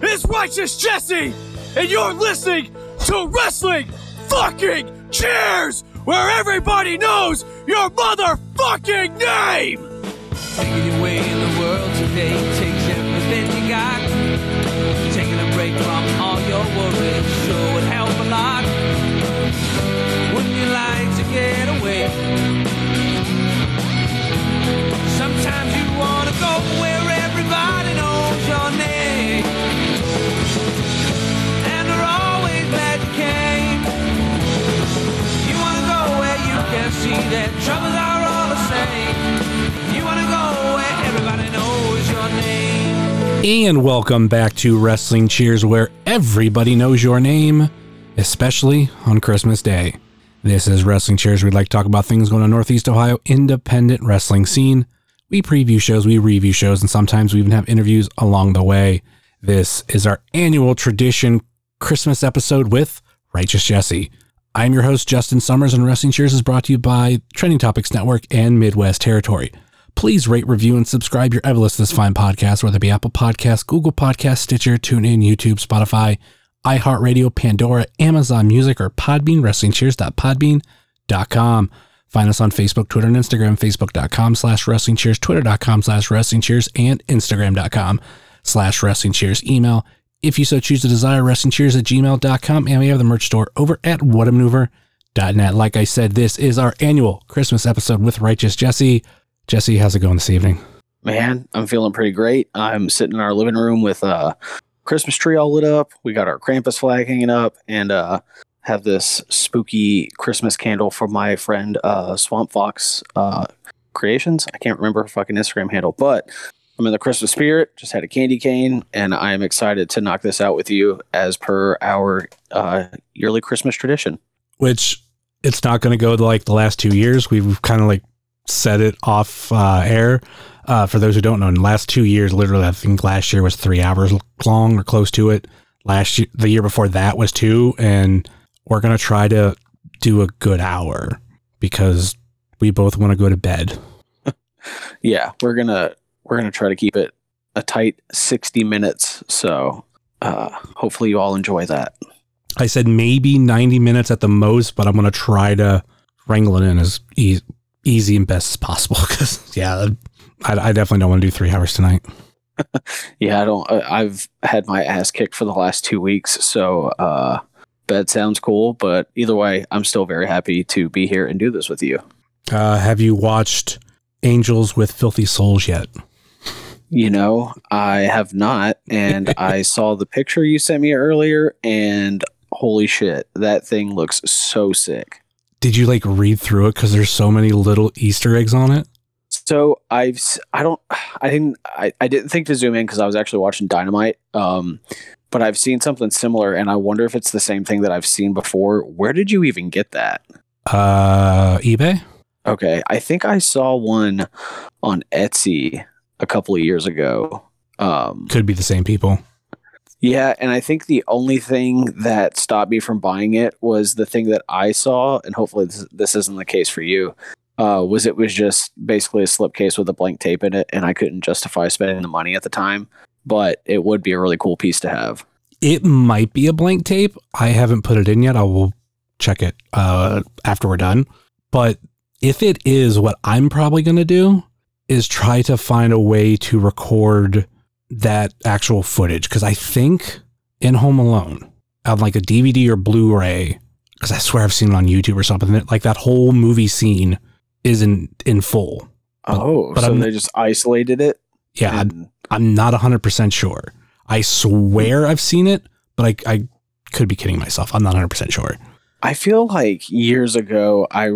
This is Righteous Jesse, and you're listening to Wrestling Fucking Cheers, where everybody knows your motherfucking name! And welcome back to Wrestling Cheers, where everybody knows your name, especially on Christmas Day. This is Wrestling Cheers. We'd like to talk about things going on Northeast Ohio independent wrestling scene. We preview shows, we review shows, and sometimes we even have interviews along the way. This is our annual tradition Christmas episode with Righteous Jesse. I'm your host, Justin Summers, and Wrestling Cheers is brought to you by Trending Topics Network and Midwest Territory. Please rate, review, and subscribe your ever listen this fine podcast, whether it be Apple Podcasts, Google Podcasts, Stitcher, TuneIn, YouTube, Spotify, iHeartRadio, Pandora, Amazon Music, or Podbean, WrestlingCheers.podbean.com. Find us on Facebook, Twitter, and Instagram, Facebook.com slash Wrestling Cheers, Twitter.com slash Wrestling Cheers, and Instagram.com slash Wrestling Cheers. Email, if you so choose to desire, Wrestling Cheers at gmail.com. And we have the merch store over at whatamaneuver.net. Like I said, this is our annual Christmas episode with Righteous Jesse. Jesse, how's it going this evening? Man, I'm feeling pretty great. I'm sitting in our living room with a Christmas tree all lit up. We got our Krampus flag hanging up, and uh, have this spooky Christmas candle from my friend uh, Swamp Fox uh, Creations. I can't remember her fucking Instagram handle, but I'm in the Christmas spirit. Just had a candy cane, and I am excited to knock this out with you as per our uh, yearly Christmas tradition. Which it's not going to go to like the last two years. We've kind of like set it off uh, air. Uh, for those who don't know, in the last two years, literally, I think last year was three hours long or close to it. Last year, the year before that was two, and we're gonna try to do a good hour because we both want to go to bed. Yeah, we're gonna we're gonna try to keep it a tight 60 minutes. So uh, hopefully you all enjoy that. I said maybe 90 minutes at the most, but I'm gonna try to wrangle it in as e- easy and best as possible. Because yeah, I, I definitely don't want to do three hours tonight. Yeah, I don't. I've had my ass kicked for the last two weeks, so uh, bed sounds cool. But either way, I'm still very happy to be here and do this with you. Uh, have you watched Angels with Filthy Souls yet? You know, I have not, and I saw the picture you sent me earlier, and holy shit, that thing looks so sick. Did you like read through it? Because there's so many little Easter eggs on it. So I've I don't I didn't I, I didn't think to zoom in because I was actually watching Dynamite. Um, but I've seen something similar, and I wonder if it's the same thing that I've seen before. Where did you even get that? Uh, eBay. Okay, I think I saw one on Etsy a couple of years ago. Um, Could be the same people. yeah, and I think the only thing that stopped me from buying it was the thing that I saw, and hopefully this, this isn't the case for you. Uh, was it was just basically a slipcase with a blank tape in it, and I couldn't justify spending the money at the time. But it would be a really cool piece to have. It might be a blank tape. I haven't put it in yet. I will check it uh, after we're done. But if it is, what I'm probably going to do is try to find a way to record that actual footage. Because I think in Home Alone, on like a DVD or Blu ray, because I swear I've seen it on YouTube or something, that like that whole movie scene is in, in full. But- oh, but so I'm- they just isolated it. Yeah, I'm, and- I'm not 100% sure. I swear I've seen it, but I, I could be kidding myself. I'm not 100% sure. I feel like years ago, I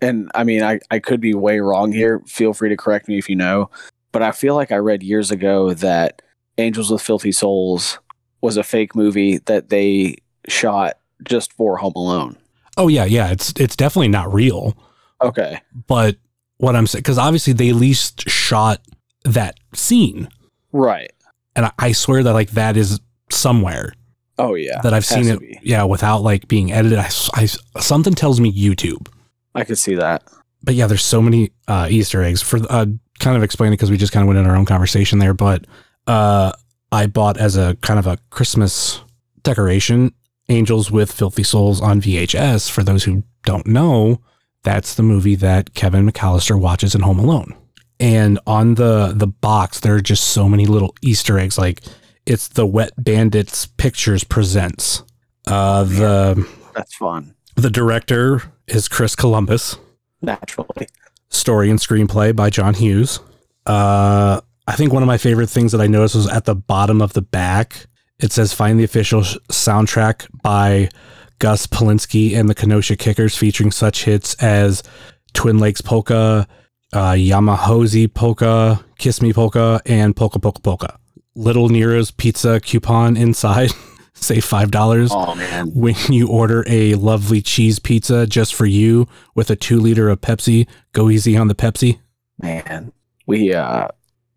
and I mean, I, I could be way wrong here. Feel free to correct me if you know, but I feel like I read years ago that Angels with Filthy Souls was a fake movie that they shot just for Home Alone. Oh yeah, yeah. It's it's definitely not real. Okay. But what I'm saying, because obviously they at least shot that scene, Right. and I, I swear that like that is somewhere Oh yeah. that I've seen it. be. Yeah, without like being edited. I something tells me YouTube. I could see that. But yeah, there's so many uh, Easter eggs for uh, kind of explaining because we just kind of went in our own conversation there. But uh, I bought as a kind of a Christmas decoration Angels with Filthy Souls on VHS. For those who don't know, that's the movie that Kevin McCallister watches in Home Alone. And on the the box, there are just so many little Easter eggs. Like it's the Wet Bandits Pictures presents. Uh, the That's fun. the director is Chris Columbus. Naturally. Story and screenplay by John Hughes. Uh, I think one of my favorite things that I noticed was at the bottom of the back. It says find the official sh- soundtrack by Gus Polinski and the Kenosha Kickers, featuring such hits as Twin Lakes Polka, uh, Yamahozy Polka, Kiss Me Polka, and Polka Polka Polka. Little Nero's Pizza coupon inside. Save five dollars Oh when you order a lovely cheese pizza just for you with a two liter of Pepsi. Go easy on the Pepsi. Man. We uh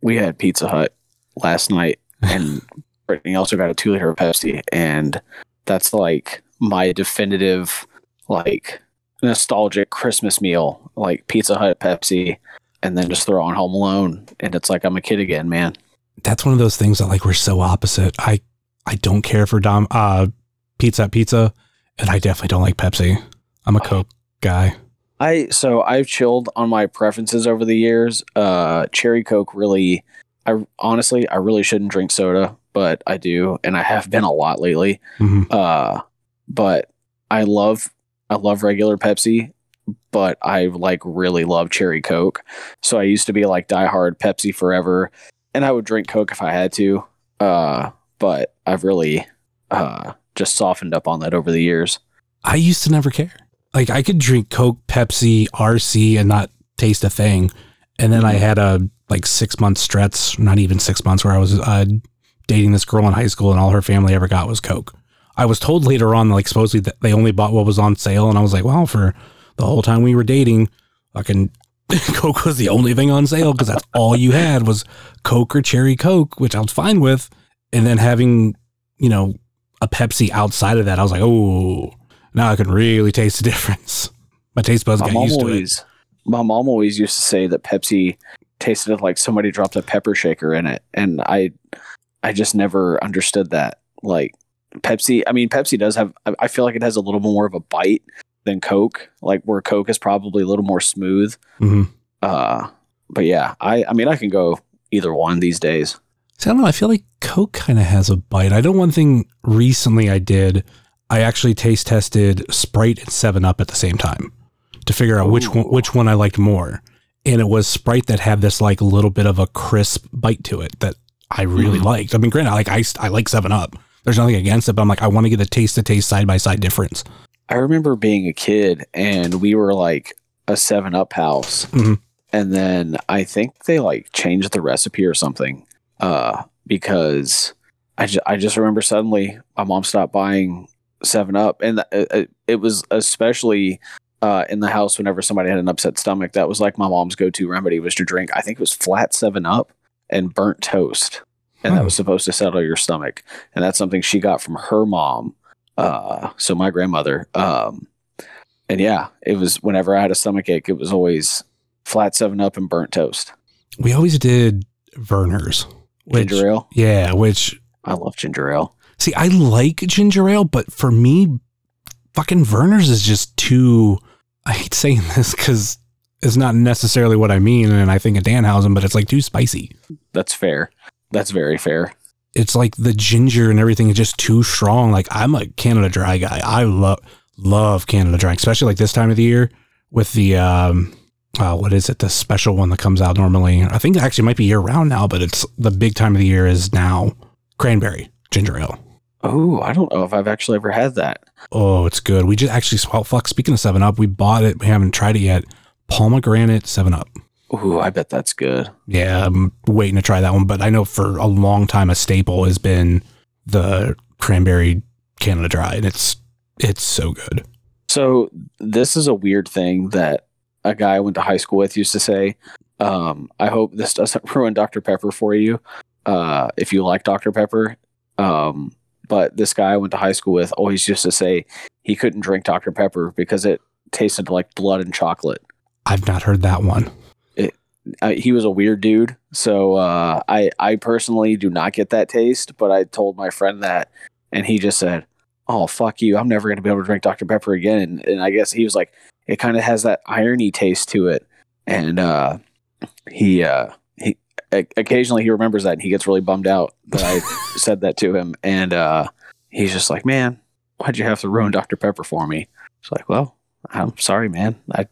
we had Pizza Hut last night and Brittany also got a two liter of Pepsi and that's like my definitive like nostalgic Christmas meal. Like Pizza Hut Pepsi and then just throw on Home Alone and it's like I'm a kid again, man. That's one of those things that like we're so opposite. I I don't care for Dom uh Pizza Pizza, and I definitely don't like Pepsi. I'm a Coke guy. I so I've chilled on my preferences over the years. Uh cherry coke really I honestly I really shouldn't drink soda, but I do and I have been a lot lately. Mhm. Uh but I love I love regular Pepsi, but I like really love cherry coke. So I used to be like diehard Pepsi forever and I would drink coke if I had to. Uh but I've really uh just softened up on that over the years. I used to never care. Like I could drink Coke, Pepsi, RC, and not taste a thing. And then I had a like six month stretch, not even six months, where I was uh, dating this girl in high school, and all her family ever got was Coke. I was told later on, like supposedly that they only bought what was on sale, and I was like, well, for the whole time we were dating, fucking Coke was the only thing on sale because that's all you had was Coke or cherry Coke, which I was fine with. And then having, you know, a Pepsi outside of that, I was like, oh, now I can really taste the difference. My taste buds my got used to it. my mom always used to say that Pepsi tasted like somebody dropped a pepper shaker in it and I I just never understood that like Pepsi I mean Pepsi does have I- feel like it has a little more of a bite than Coke like where Coke is probably a little more smooth Mhm. uh but yeah I I mean I can go either one these days I don't know. I feel like Coke kind of has a bite. I know one thing recently I did. I actually taste tested Sprite and Seven Up at the same time to figure out which one which one I liked more. And it was Sprite that had this like little bit of a crisp bite to it that I really Mhm. liked. I mean, granted, I like I I like Seven Up. There's nothing against it, but I'm like I want to get the taste to taste side by side difference. I remember being a kid and we were like a 7 up house Mhm. and then I think they like changed the recipe or something uh because I, ju- I just remember suddenly my mom stopped buying 7 up and th- it, it was especially uh, in the house whenever somebody had an upset stomach that was like my mom's go-to remedy was to drink I think it was flat 7 up and burnt toast and that Hmm. was supposed to settle your stomach and that's something she got from her mom uh so my grandmother um and yeah it was whenever i had a stomach ache it was always flat seven up and burnt toast We always did Vernors. Which, ginger ale Yeah, which i love ginger ale See, I like ginger ale, but for me, fucking Vernors is just too. I hate saying this because it's not necessarily what I mean, and I think of Danhausen, but it's like too spicy. that's fair that's very fair It's like the ginger and everything is just too strong. Like I'm a Canada Dry guy. I love love Canada Dry, especially like this time of the year with the um, uh, what is it? The special one that comes out normally. I think it actually might be year round now, but it's the big time of the year is now. Cranberry ginger ale. oh i don't know if i've actually ever had that Oh, it's good. We just actually, well, fuck, speaking of 7 Up, we bought it. We haven't tried it yet. Pomegranate 7 Up. Ooh, i bet that's good Yeah, I'm waiting to try that one. But I know for a long time, a staple has been the cranberry Canada Dry, and it's it's so good. so this is a weird thing that a guy I went to high school with used to say um i hope this doesn't ruin dr pepper for you uh if you like dr pepper um but this guy I went to high school with always used to say he couldn't drink Dr. Pepper because it tasted like blood and chocolate. I've not heard that one. uh, he was a weird dude. So uh, I I personally do not get that taste, but I told my friend that, and he just said, "Oh fuck you! I'm never gonna be able to drink Dr Pepper again." And, and I guess he was like, it kind of has that irony taste to it, and uh, he uh, he occasionally he remembers that and he gets really bummed out that I said that to him, and uh, he's just like, "Man, why'd you have to ruin Dr Pepper for me?" It's like, well, I'm sorry, man. I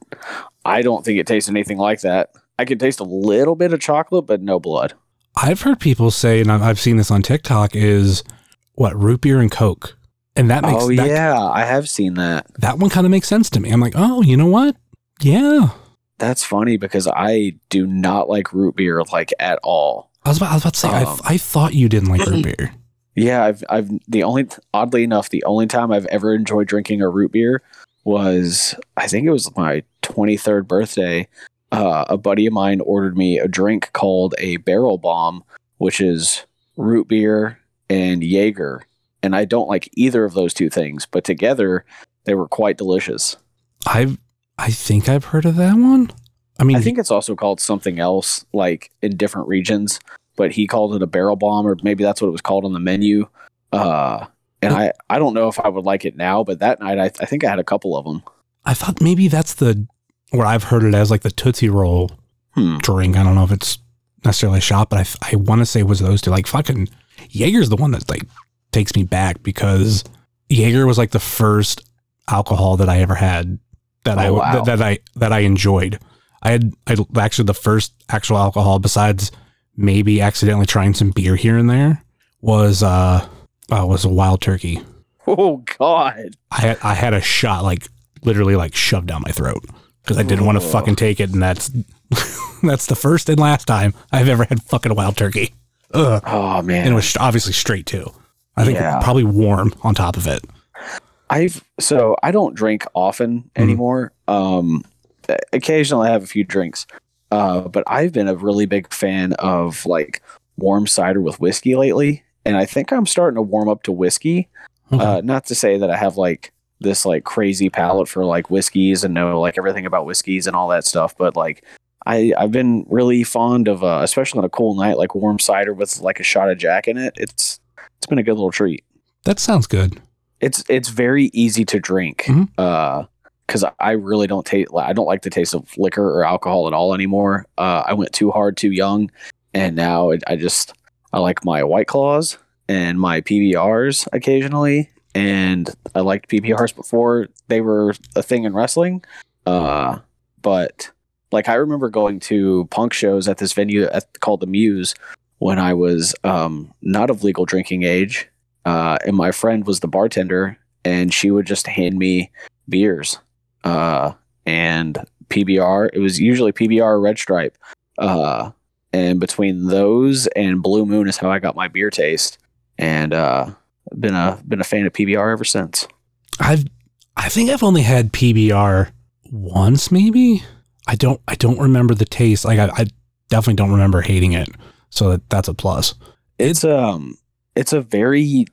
I don't think it tastes anything like that. I can taste a little bit of chocolate, but no blood. I've heard people say, and I've seen this on TikTok, is what root beer and Coke, and that makes oh that, yeah, I have seen that. that one kind of makes sense to me. I'm like, oh, you know what? Yeah, That's funny because I do not like root beer like at all. I was about, I was about to say, Um, I, I thought you didn't like root beer. Yeah, I've I've the only oddly enough the only time I've ever enjoyed drinking a root beer was I think it was my 23rd birthday. Uh, a buddy of mine ordered me a drink called a Barrel Bomb, which is root beer and Jaeger, and I don't like either of those two things, but together they were quite delicious. I've I think I've heard of that one. I mean, I think it's also called something else, like in different regions, but he called it a barrel bomb, or maybe that's what it was called on the menu. Uh, and I, I don't know if I would like it now, but that night I, I think I had a couple of them. I thought maybe that's the where I've heard it as like the Tootsie Roll Hmm. drink. I don't know if it's necessarily a shot, but I, I want to say it was those two. Like fucking Jaeger's the one that like takes me back because Jaeger was like the first alcohol that I ever had that I Oh, wow. that, that I that I enjoyed. I had I actually the first actual alcohol besides maybe accidentally trying some beer here and there was uh, uh was a wild turkey. Oh God! I had I had a shot like literally like shoved down my throat because I didn't want to Oh. fucking take it, and that's that's the first and last time I've ever had fucking a wild turkey. Ugh. Oh man! And it was obviously straight too. I think Yeah. probably warm on top of it. I've so I don't drink often anymore. Um, occasionally I have a few drinks, uh, but I've been a really big fan of like warm cider with whiskey lately, and I think I'm starting to warm up to whiskey. Okay. Uh, not to say that I have like this like crazy palate for like whiskeys and know like everything about whiskeys and all that stuff, but like I I've been really fond of uh, especially on a cool night like warm cider with like a shot of Jack in it. It's it's been a good little treat. that sounds good. It's it's very easy to drink. Mhm. Uh because I really don't taste. I don't like the taste of liquor or alcohol at all anymore. Uh, I went too hard too young, and now it, I just I like my White Claws and my PBRs occasionally, and I liked PBRs before they were a thing in wrestling. Uh, but like I remember going to punk shows at this venue at, called the Muse when I was um, not of legal drinking age, uh, and my friend was the bartender, and she would just hand me beers uh, and PBR. It was usually PBR Red Stripe. Uh, and between those and Blue Moon is how I got my beer taste, and uh, been a been a fan of PBR ever since. I've I think I've only had PBR once, maybe. I don't I don't remember the taste. Like I, I definitely don't remember hating it. So that, that's a plus. It's um it's a very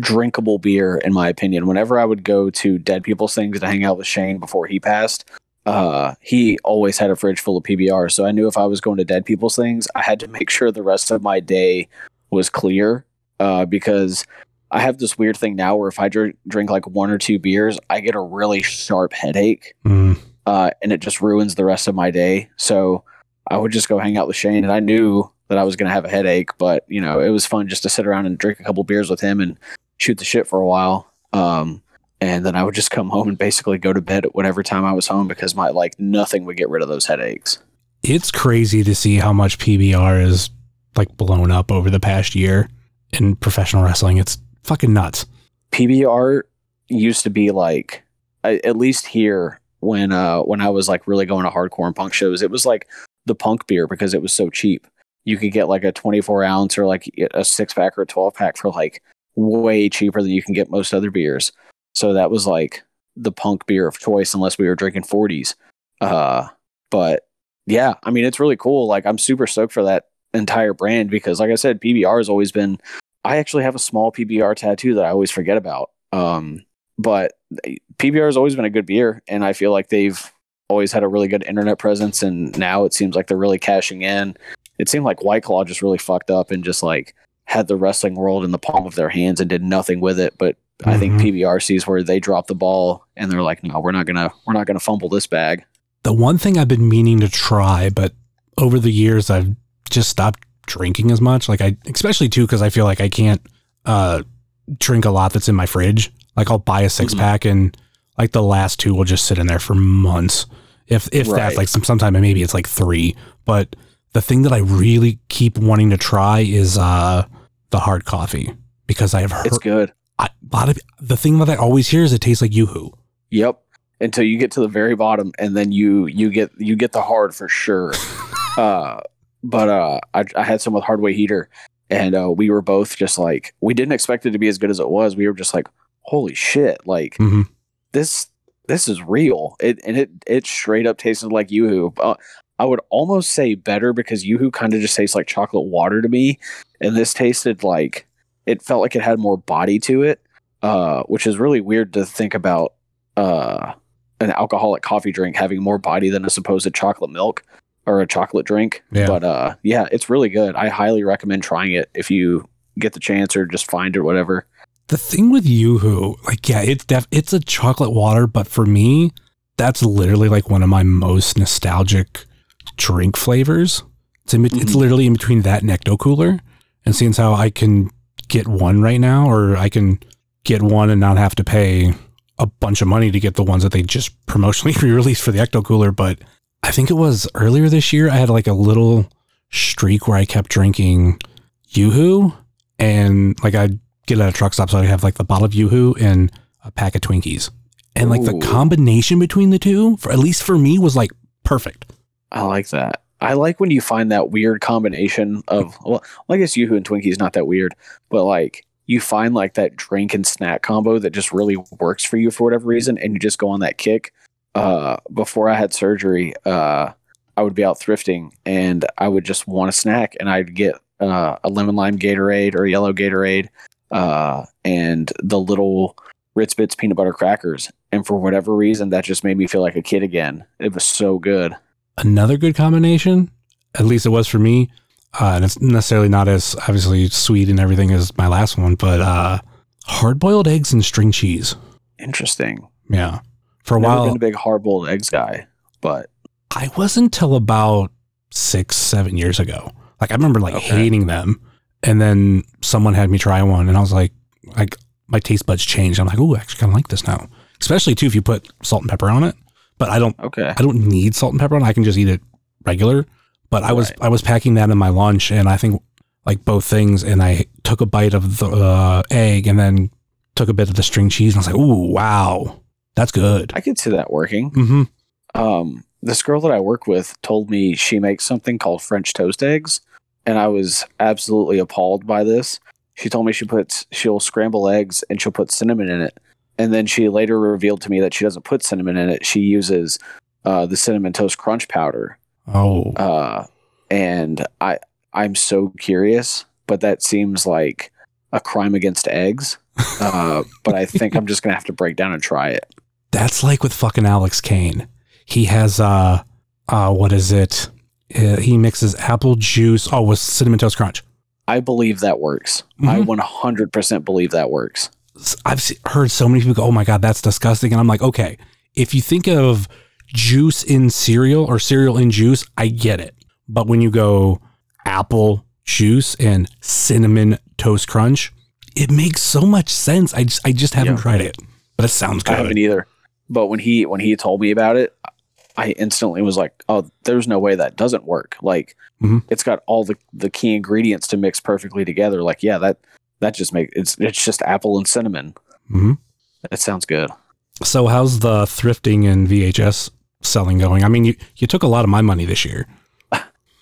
drinkable beer in my opinion. Whenever I would go to dead people's things to hang out with Shane before he passed, uh he always had a fridge full of PBR. So I knew if I was going to dead people's things, I had to make sure the rest of my day was clear uh because I have this weird thing now where if I drink, drink like one or two beers, I get a really sharp headache Mm. uh, and it just ruins the rest of my day. So I would just go hang out with Shane, and I knew that I was going to have a headache, but you know, it was fun just to sit around and drink a couple beers with him and shoot the shit for a while. Um, and then I would just come home and basically go to bed at whatever time I was home because my like nothing would get rid of those headaches. It's crazy to see how much PBR is like blown up over the past year in professional wrestling. It's fucking nuts. PBR used to be like at least here when uh when I was like really going to hardcore and punk shows, it was like the punk beer because it was so cheap. You could get like a 24 ounce or like a six pack or a 12 pack for like way cheaper than you can get most other beers. So that was like the punk beer of choice unless we were drinking 40s. Uh but yeah, I mean it's really cool. Like I'm super stoked for that entire brand because like I said PBR has always been I actually have a small PBR tattoo that I always forget about. Um, but PBR has always been a good beer, and I feel like they've always had a really good internet presence, and now it seems like they're really cashing in. It seemed like White Claw just really fucked up and just like had the wrestling world in the palm of their hands and did nothing with it. But I think Mhm. PBR sees where they drop the ball and they're like, no, we're not gonna we're not gonna fumble this bag. The one thing I've been meaning to try, but over the years I've just stopped drinking as much. Like I, especially too, because I feel like I can't uh, drink a lot that's in my fridge. Like I'll buy a 6 Mhm. pack and like the last two will just sit in there for months. If if Right. that, like some sometime maybe it's like three. But the thing that I really keep wanting to try is uh the hard coffee because I have heard It's good. I, a lot of the thing that I always hear is it tastes like YooHoo. Yep. Until you get to the very bottom, and then you you get you get the hard for sure. uh, but uh, I, I had some with Hardway Heater, and uh, we were both just like we didn't expect it to be as good as it was. We were just like, holy shit! Like Mhm. this this is real. It and it it straight up tasted like YooHoo. Uh, I would almost say better because YooHoo kind of just tastes like chocolate water to me, and this tasted like it felt like it had more body to it, uh, which is really weird to think about. Uh, an alcoholic coffee drink having more body than a supposed chocolate milk or a chocolate drink. Yeah. But uh, yeah, it's really good. I highly recommend trying it if you get the chance or just find it, whatever. The thing with YooHoo, like, yeah, it's def- it's a chocolate water, but for me, that's literally like one of my most nostalgic drink flavors. It's in, it's Mhm. literally in between that and Ecto Cooler. And seeing how I can get one right now, or I can get one and not have to pay a bunch of money to get the ones that they just promotionally re-released for the Ecto Cooler. But I think it was earlier this year. I had like a little streak where I kept drinking YooHoo, and like I'd get at a truck stop, so I'd have like the bottle of YooHoo and a pack of Twinkies, and like the combination between the two, for at least for me, was like perfect. I like that. I like when you find that weird combination of well, I guess YooHoo and Twinkie is not that weird, but like you find like that drink and snack combo that just really works for you for whatever reason, and you just go on that kick. Uh, before I had surgery, uh, I would be out thrifting and I would just want a snack, and I'd get uh, a lemon lime Gatorade or yellow Gatorade, uh, and the little Ritz Bits peanut butter crackers. And for whatever reason, that just made me feel like a kid again. It was so good. Another good combination, at least it was for me. Uh, and it's necessarily not as obviously sweet and everything as my last one, but uh, hard boiled eggs and string cheese. Interesting. Yeah. For a Never while, been a big hard boiled eggs guy, but I wasn't till about six, seven years ago. Like I remember like Okay. hating them, and then someone had me try one, and I was like, like my taste buds changed. I'm like, oh, I actually kind of like this now. Especially too if you put salt and pepper on it. But I don't, okay. I don't need salt and pepper on. I can just eat it regular. But I was, Right. I was packing that in my lunch, and I think like both things, and I took a bite of the uh, egg, and then took a bit of the string cheese, and I was like, ooh, wow, that's good. I could see that working. Mm-hmm. Um, this girl that I work with told me she makes something called French toast eggs, and I was absolutely appalled by this. She told me she puts she'll scramble eggs and she'll put cinnamon in it, and then she later revealed to me that she doesn't put cinnamon in it. She uses uh, the cinnamon toast crunch powder. Oh, Uh, and I I'm so curious, but that seems like a crime against eggs. Uh, but I think I'm just gonna have to break down and try it. That's like with fucking Alex Kane. He has uh uh what is it? Uh, he mixes apple juice oh with cinnamon toast crunch. I believe that works. I Mhm. 100% believe that works. I've heard so many people go, "Oh my god, that's disgusting," and I'm like, okay, if you think of juice in cereal or cereal in juice, I get it. But when you go apple juice and cinnamon toast crunch, it makes so much sense. I just I just haven't Yeah. tried it, but it sounds good. I haven't either. But when he when he told me about it, I instantly was like, "Oh, there's no way that doesn't work." Like Mhm. it's got all the the key ingredients to mix perfectly together. Like, yeah, that that just makes it's it's just apple and cinnamon. hmm It sounds good. So how's the thrifting and VHS selling going? I mean, you, you took a lot of my money this year.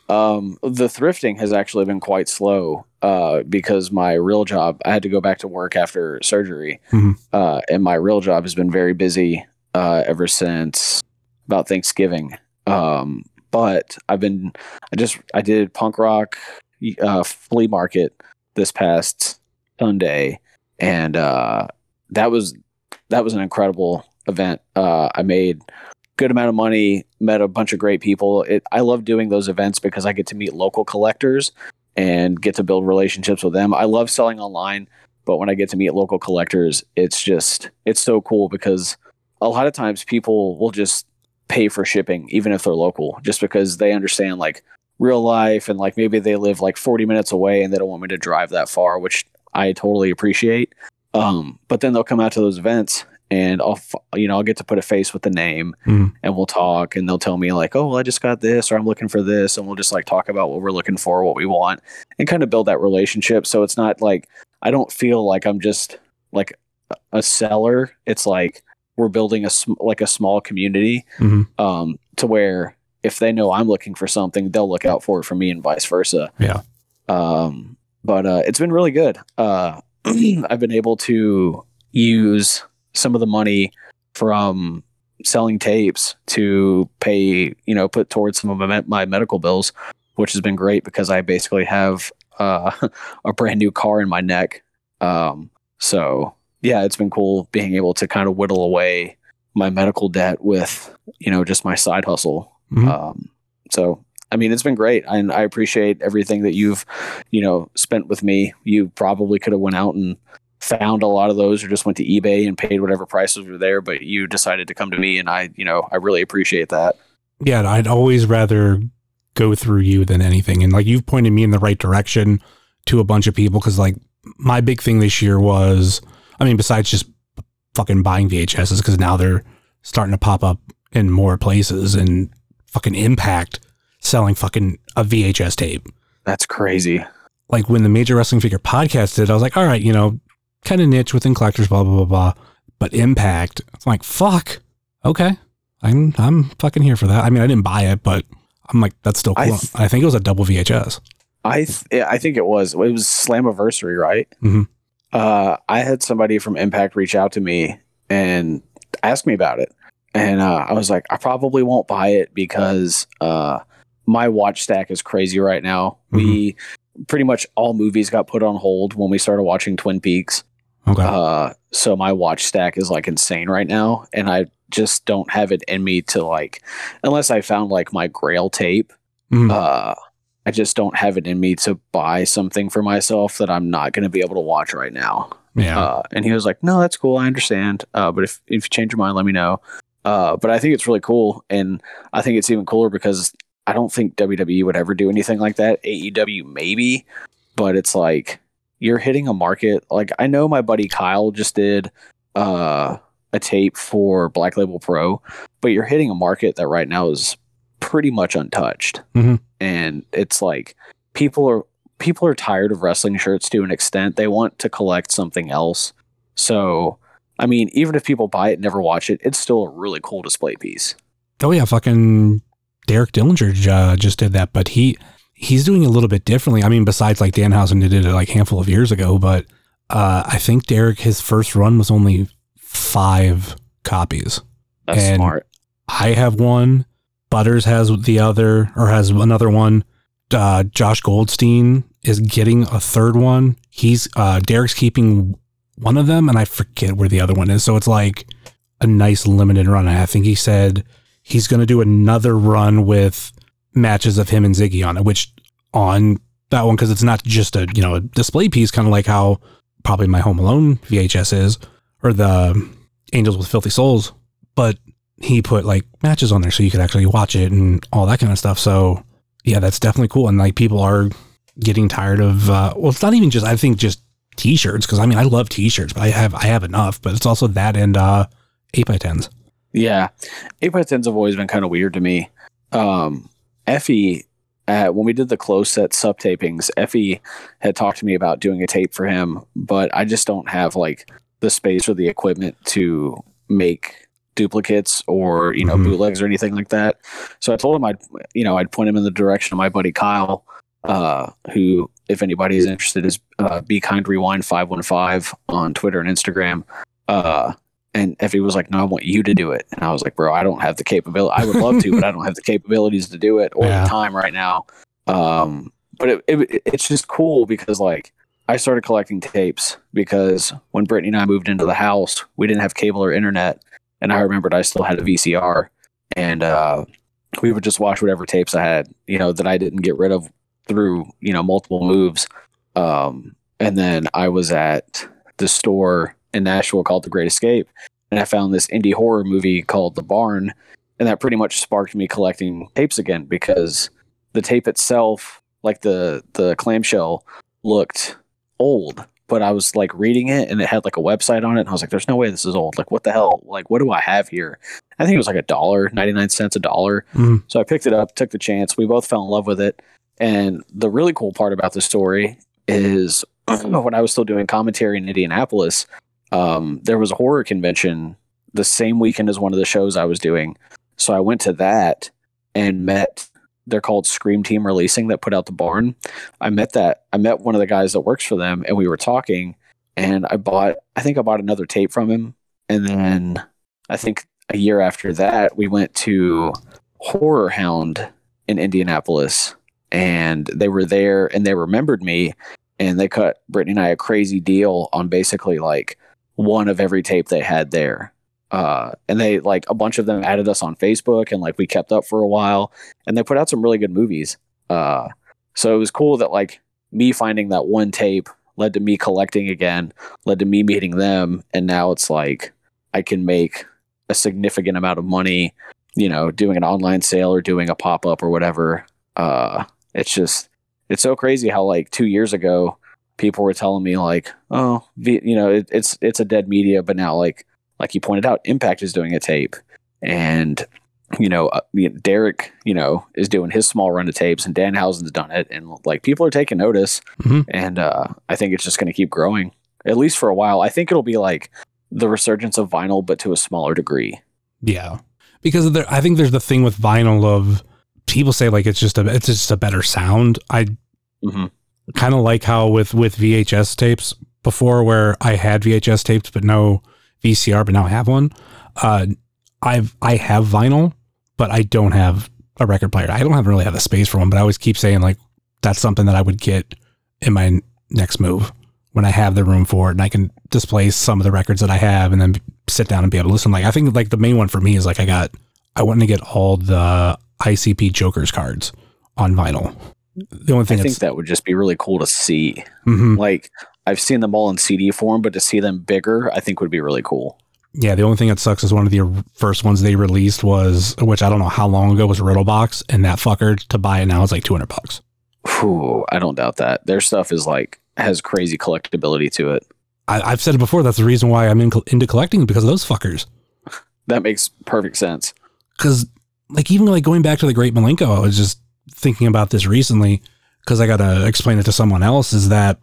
Um, the thrifting has actually been quite slow uh, because my real job, I had to go back to work after surgery. Mhm. Uh, and my real job has been very busy uh, ever since about Thanksgiving. Um, but I've been, I just, I did punk rock uh, flea market this past Sunday. And uh, that was, that was an incredible event. Uh, I made good amount of money, met a bunch of great people. It, I love doing those events because I get to meet local collectors and get to build relationships with them. I love selling online, but when I get to meet local collectors, it's just it's so cool because a lot of times people will just pay for shipping even if they're local just because they understand like real life and like maybe they live like 40 minutes away and they don't want me to drive that far, which I totally appreciate. Um, but then they'll come out to those events and I'll, you know, I'll get to put a face with the name Mhm. and we'll talk and they'll tell me like, oh, well, I just got this or I'm looking for this. And we'll just like talk about what we're looking for, what we want and kind of build that relationship. So it's not like, I don't feel like I'm just like a- seller. It's like we're building a, sm- like a small community Mhm. um, to where if they know I'm looking for something, they'll look out for it for me and vice versa. Yeah. Um, but uh, it's been really good. Uh, I've been able to use some of the money from selling tapes to pay, you know, put towards some of my, my medical bills, which has been great because I basically have uh, a brand new car in my neck. Um, so yeah, it's been cool being able to kind of whittle away my medical debt with, you know, just my side hustle. Mhm. Um, so I mean, it's been great, and I appreciate everything that you've, you know, spent with me. You probably could have went out and found a lot of those, or just went to eBay and paid whatever prices were there. But you decided to come to me, and I, you know, I really appreciate that. yeah, I'd always rather go through you than anything. And like you've pointed me in the right direction to a bunch of people because like my big thing this year was, I mean, besides just fucking buying VHSs, because now they're starting to pop up in more places and fucking Impact selling fucking a VHS tape. That's crazy. Like when the Major Wrestling Figure podcast did, I was like, all right, you know, kind of niche within collectors, blah blah blah blah. But Impact, I'm like, fuck, okay, I'm I'm fucking here for that. I mean, I didn't buy it, but I'm like, that's still cool. I, th- think it was a double VHS. I th- I think it was it was Slammiversary, right? Mhm. Uh, I had somebody from Impact reach out to me and ask me about it, and uh, I was like, I probably won't buy it because uh, my watch stack is crazy right now. We pretty much all movies got put on hold when we started watching Twin Peaks. Okay. Uh, so my watch stack is like insane right now, and I just don't have it in me to like, unless I found like my Grail tape. Mhm. Uh, I just don't have it in me to buy something for myself that I'm not going to be able to watch right now. yeah. Uh, and he was like, "No, that's cool. I understand. Uh, but if if you change your mind, let me know." Uh, but I think it's really cool, and I think it's even cooler because I don't think WWE would ever do anything like that. AEW maybe, but it's like you're hitting a market. Like I know my buddy Kyle just did uh, a tape for Black Label Pro, but you're hitting a market that right now is pretty much untouched, Mhm. and it's like people are people are tired of wrestling shirts to an extent. They want to collect something else. So, I mean, even if people buy it and never watch it, it's still a really cool display piece. oh yeah, fucking Derek Dillinger uh, just did that, but he he's doing it a little bit differently. I mean, besides like Danhausen did it like a handful of years ago, but uh, I think Derek his first run was only five copies. That's And- smart. I have one. Butters has the other, or has another one. Uh, Josh Goldstein is getting a third one. He's uh, Derek's keeping one of them, and I forget where the other one is. So it's like a nice limited run. I think he said he's going to do another run with matches of him and Ziggy on it, which on that one because it's not just a you know a display piece, kind of like how probably my Home Alone VHS is, or the Angels with Filthy Souls, but he put like matches on there so you could actually watch it and all that kind of stuff. So yeah, that's definitely cool. And like people are getting tired of uh well it's not even just I think just t-shirts because I mean I love t-shirts, but I have I have enough, but it's also that and uh 8 by 10s Yeah, eight by tens have always been kind of weird to me. Um, Effy, uh, when we did the close set sub tapings, Effy had talked to me about doing a tape for him, but I just don't have like the space or the equipment to make duplicates or you know Mhm. bootlegs or anything like that. So I told him I'd you know I'd point him in the direction of my buddy Kyle, uh, who if anybody is interested is uh, Be Kind Rewind five one five on Twitter and Instagram. Uh, and Effy was like, "No, I want you to do it." And I was like, "Bro, I don't have the capability. I would love to, but I don't have the capabilities to do it or Yeah. the time right now." Um, but it, it, it's just cool because like I started collecting tapes because when Brittany and I moved into the house, we didn't have cable or internet, and I remembered I still had a VCR, and uh, we would just watch whatever tapes I had, you know, that I didn't get rid of through you know multiple moves. Um, and then I was at the store in Nashville called The Great Escape, and I found this indie horror movie called The Barn, and that pretty much sparked me collecting tapes again because the tape itself, like the the clamshell, looked old. But I was like reading it and it had like a website on it, and I was like, "There's no way this is old. Like, what the hell? Like, what do I have here?" I think it was like a dollar, ninety nine cents a dollar. Mhm. So I picked it up, took the chance. We both fell in love with it. And the really cool part about the story is when I was still doing commentary in Indianapolis, um, there was a horror convention the same weekend as one of the shows I was doing. So I went to that and met. They're called Scream Team Releasing that put out the barn. I met that. I met one of the guys that works for them, and we were talking. And I bought. I think I bought another tape from him, and then I think a year after that, we went to Horror Hound in Indianapolis, and they were there, and they remembered me, and they cut Brittany and I a crazy deal on basically like one of every tape they had there. Uh, and they like a bunch of them added us on Facebook, and like we kept up for a while, and they put out some really good movies. Uh, so it was cool that like me finding that one tape led to me collecting again, led to me meeting them, and now it's like I can make a significant amount of money, you know, doing an online sale or doing a pop up or whatever. Uh, it's just it's so crazy how like two years ago people were telling me like, oh, v- you know, it, it's it's a dead media, but now like like you pointed out, Impact is doing a tape, and you know, uh, Derek, you know, is doing his small run of tapes, and Danhausen's done it, and like people are taking notice, Mhm. and uh, I think it's just going to keep growing at least for a while. I think it'll be like the resurgence of vinyl, but to a smaller degree. Yeah, because there, I think there's the thing with vinyl of people say like it's just a it's just a better sound. I hmm kind of like how with with VHS tapes before, where I had VHS tapes but no VCR, but now I have one. Uh, I've I have vinyl, but I don't have a record player. I don't have really have the space for one, but I always keep saying like that's something that I would get in my next move when I have the room for it, and I can display some of the records that I have, and then sit down and be able to listen. Like I think like the main one for me is like I got I want to get all the ICP Joker's cards on vinyl. The only thing I think that would just be really cool to see. Mhm. Like I've seen them all in CD form, but to see them bigger, I think would be really cool. Yeah, the only thing that sucks is one of the first ones they released was, which I don't know how long ago was a Riddlebox, and that fucker to buy it now is like two hundred bucks. Whew, I don't doubt that. Their stuff is like has crazy collectability to it. I, I've said it before. That's the reason why I'm in, into collecting because of those fuckers. That makes perfect sense. Because like even like going back to the Great Milenko, I was just thinking about this recently because I got to explain it to someone else. Is that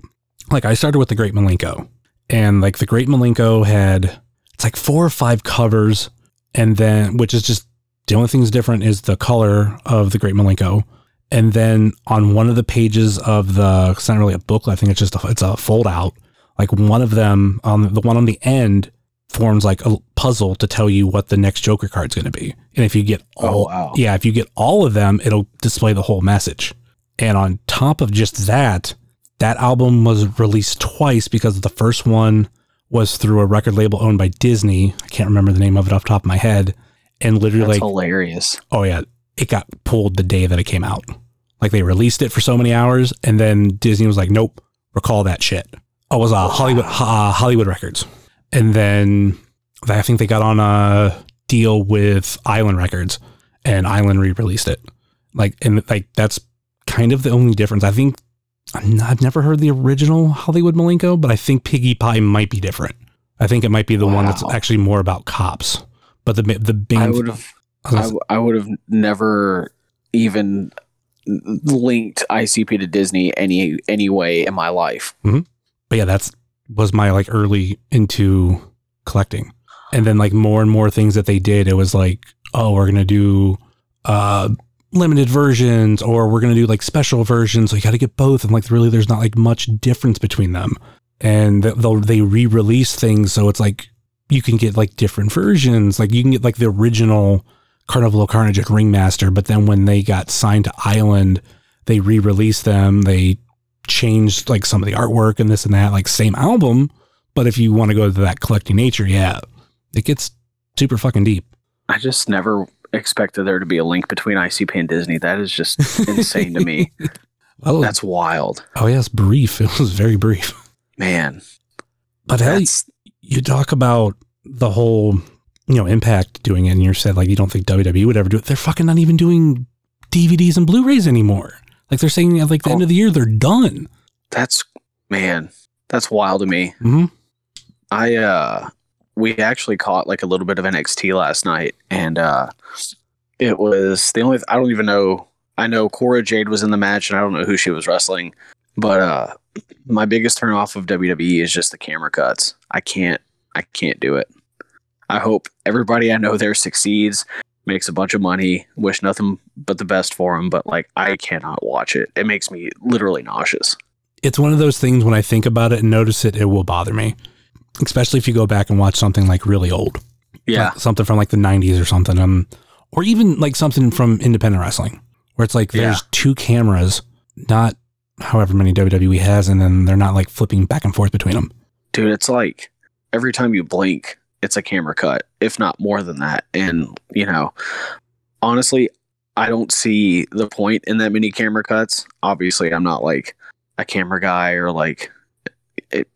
like I started with the Great Milenko, and like the Great Milenko had it's like four or five covers, and then which is just the only thing that's different is the color of the Great Milenko. And then on one of the pages of the, it's not really a booklet. I think it's just a, it's a fold out. Like one of them, on the one on the end, forms like a puzzle to tell you what the next Joker card's going to be. And if you get all, Oh, wow. yeah, if you get all of them, it'll display the whole message. And on top of just that, that album was released twice because the first one was through a record label owned by Disney. I can't remember the name of it off the top of my head. And literally, That's like, hilarious. oh yeah, it got pulled the day that it came out. Like they released it for so many hours, and then Disney was like, "Nope, recall that shit." Oh, it was uh, Hollywood uh, Hollywood Records, and then I think they got on a deal with Island Records, and Island re-released it. Like, and like that's kind of the only difference. I think I've never heard the original Hollywood Milenko, but I think Piggy Pie might be different. I think it might be the one that's actually more about cops. But the the I would have I I, gonna w- I would have never even linked ICP to Disney any any way in my life. Mm-hmm. but yeah, that's was my like early into collecting. And then like more and more things that they did, it was like, oh, we're gonna do uh limited versions or we're gonna do like special versions. So you gotta get both. And like really there's not like much difference between them. And they'll they re-release things so it's like you can get like different versions. Like you can get like the original Carnival of Carnage and Ringmaster, but then when they got signed to Island, they re-released them. They changed like some of the artwork and this and that, like same album. But if you want to go to that collecting nature, yeah, it gets super fucking deep. I just never expected there to be a link between ICP and Disney. That is just insane to me. Oh, That's wild, oh yes, brief. It was very brief. man. But That's you talk about the whole, you know, impact doing it, and you said like you don't think WWE would ever do it. They're fucking not even doing DVDs and Blu-rays anymore. Like they're saying at like the end Oh. of the year they're done. that's man. That's wild to me. hmm I uh we actually caught like a little bit of NXT last night and uh it was the only I don't even know I know Cora Jade was in the match and I don't know who she was wrestling but uh my biggest turn off of WWE is just the camera cuts. I can't I can't do it. I hope everybody I know there succeeds, makes a bunch of money, wish nothing but the best for him, but like I cannot watch it. It makes me literally nauseous. It's one of those things when I think about it and notice it, it will bother me. Especially if you go back and watch something like really old. Yeah. Like something from like the 90s or something. Um, or even like something from independent wrestling where it's like there's Yeah. two cameras, not however many WWE has, and then they're not like flipping back and forth between them. dude it's like every time you blink it's a camera cut if not more than that. And you know honestly i don't see the point in that many camera cuts. Obviously i'm not like a camera guy or like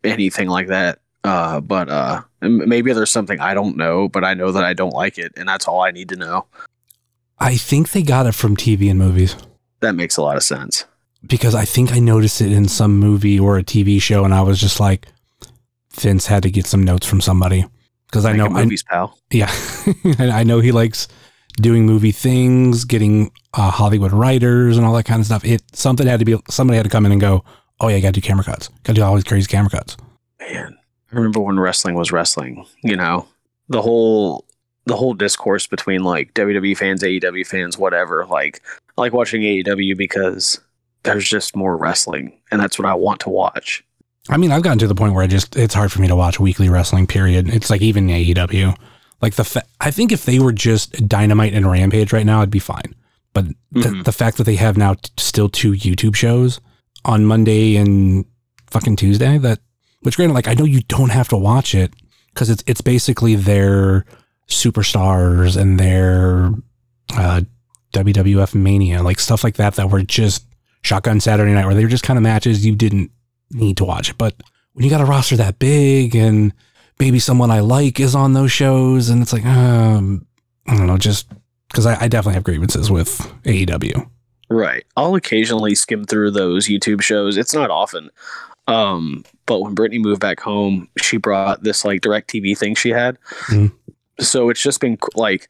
anything like that. Uh but uh maybe there's something i don't know but i know that i don't like it and that's all i need to know. I think they got it from TV and movies. That makes a lot of sense. Because I think I noticed it in some movie or a TV show, and I was just like, Vince had to get some notes from somebody because I know Making I, movies pal. Yeah, and I know he likes doing movie things, getting uh, Hollywood writers and all that kind of stuff. It something had to be somebody had to come in and go, oh yeah, I got to do camera cuts, got to do all these crazy camera cuts. man i remember when wrestling was wrestling you know? The whole the whole discourse between like wwe fans aew fans whatever like i like watching aew because there's just more wrestling and that's what i want to watch I mean, I've gotten to the point where I just it's hard for me to watch weekly wrestling. Period. It's like even AEW. Like the fa- I think if they were just Dynamite and Rampage right now, I'd be fine. But the, Mhm. the fact that they have now t- still two YouTube shows on Monday and fucking Tuesday, that which granted, like I know you don't have to watch it because it's it's basically their superstars and their uh, WWF Mania, like stuff like that, that were just Shotgun Saturday Night, where they were just kind of matches you didn't need to watch. it. But when you got a roster that big and maybe someone I like is on those shows, and it's like, um, I don't know, just because I, I definitely have grievances with AEW. right i'll occasionally skim through those youtube shows it's not often um but when brittany moved back home she brought this like direct tv thing she had Mhm. so it's just been like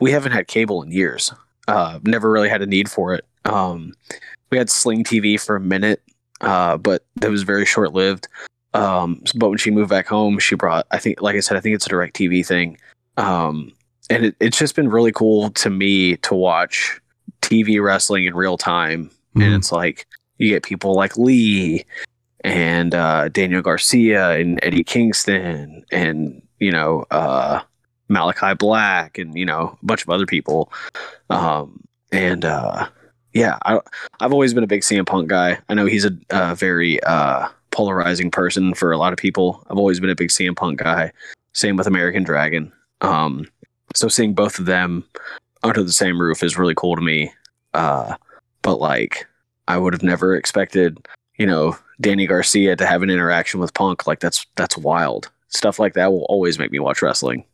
we haven't had cable in years uh never really had a need for it um we had sling tv for a minute uh but that was very short lived um but when she moved back home she brought i think like i said i think it's a direct tv thing um and it, it's just been really cool to me to watch tv wrestling in real time and Mhm. it's like you get people like lee and uh, Daniel Garcia and Eddie Kingston and you know uh, Malakai Black and you know a bunch of other people. Um, and uh, yeah, I, I've always been a big CM Punk guy. I know he's a, a very uh, polarizing person for a lot of people. I've always been a big CM Punk guy. Same with American Dragon. Um, so seeing both of them under the same roof is really cool to me. Uh, but like, I would have never expected, you know, Danny Garcia to have an interaction with Punk. Like that's that's wild. Stuff like that will always make me watch wrestling.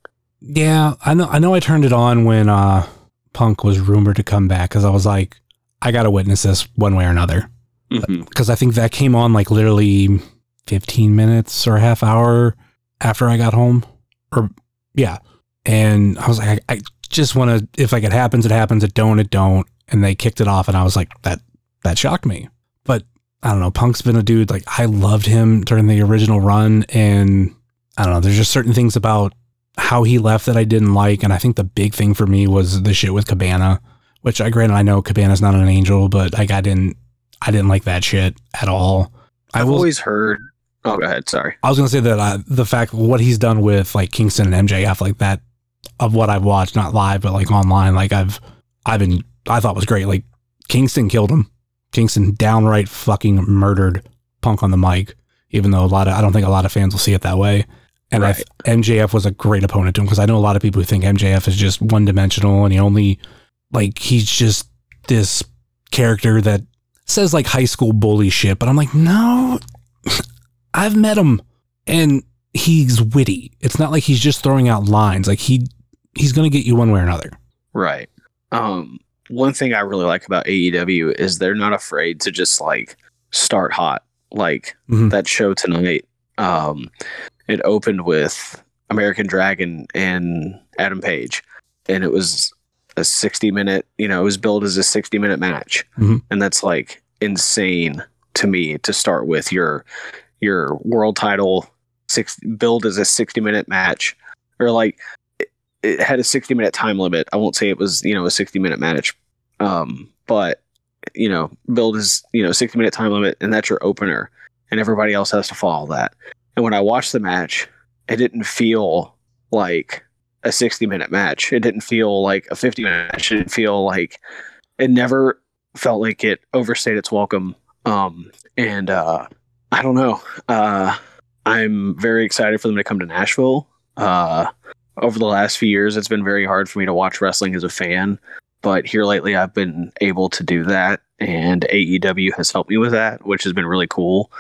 Yeah, I know. I know. I turned it on when uh, Punk was rumored to come back because I was like, I got to witness this one way or another. Mhm. Because I think that came on like literally 15 minutes or a half hour after I got home. Or yeah, and I was like, I, I just want to. If like it happens, it happens. It don't, it don't. And they kicked it off, and I was like, that that shocked me. But I don't know. Punk's been a dude. Like I loved him during the original run, and I don't know. There's just certain things about how he left that I didn't like, and I think the big thing for me was the shit with Cabana, which I granted I know Cabana's not an angel, but like I didn't, I didn't like that shit at all. I I've will. always heard. Oh, go ahead. Sorry. I was gonna say that uh, the fact what he's done with like Kingston and MJF, like that, of what I've watched, not live, but like online, like I've, I've been, I thought was great. Like Kingston killed him. Kingston downright fucking murdered Punk on the mic, even though a lot of, I don't think a lot of fans will see it that way. And I Right. th- MJF was a great opponent to him because I know a lot of people who think MJF is just one dimensional and he only like he's just this character that says like high school bully shit. But I'm like, no, I've met him and he's witty. It's not like he's just throwing out lines. Like he he's gonna get you one way or another. Right. Um, one thing I really like about AEW is they're not afraid to just like start hot. Like Mhm. that show tonight, um, it opened with American Dragon and Adam Page, and it was a 60 minute, you know, it was billed as a 60 minute match. Mhm. And that's like insane to me to start with your your world title six billed as a 60 minute match or like it, it had a 60 minute time limit. I won't say it was, you know, a 60 minute match. Um, but you know, build is, you know, 60 minute time limit and that's your opener and everybody else has to follow that. And when I watched the match, it didn't feel like a 60 minute match. It didn't feel like a 50 minute match. It didn't feel like it never felt like it overstayed its welcome. Um, and uh, I don't know. Uh, I'm very excited for them to come to Nashville. Uh, over the last few years, it's been very hard for me to watch wrestling as a fan, but here lately, I've been able to do that, and AEW has helped me with that, which has been really cool.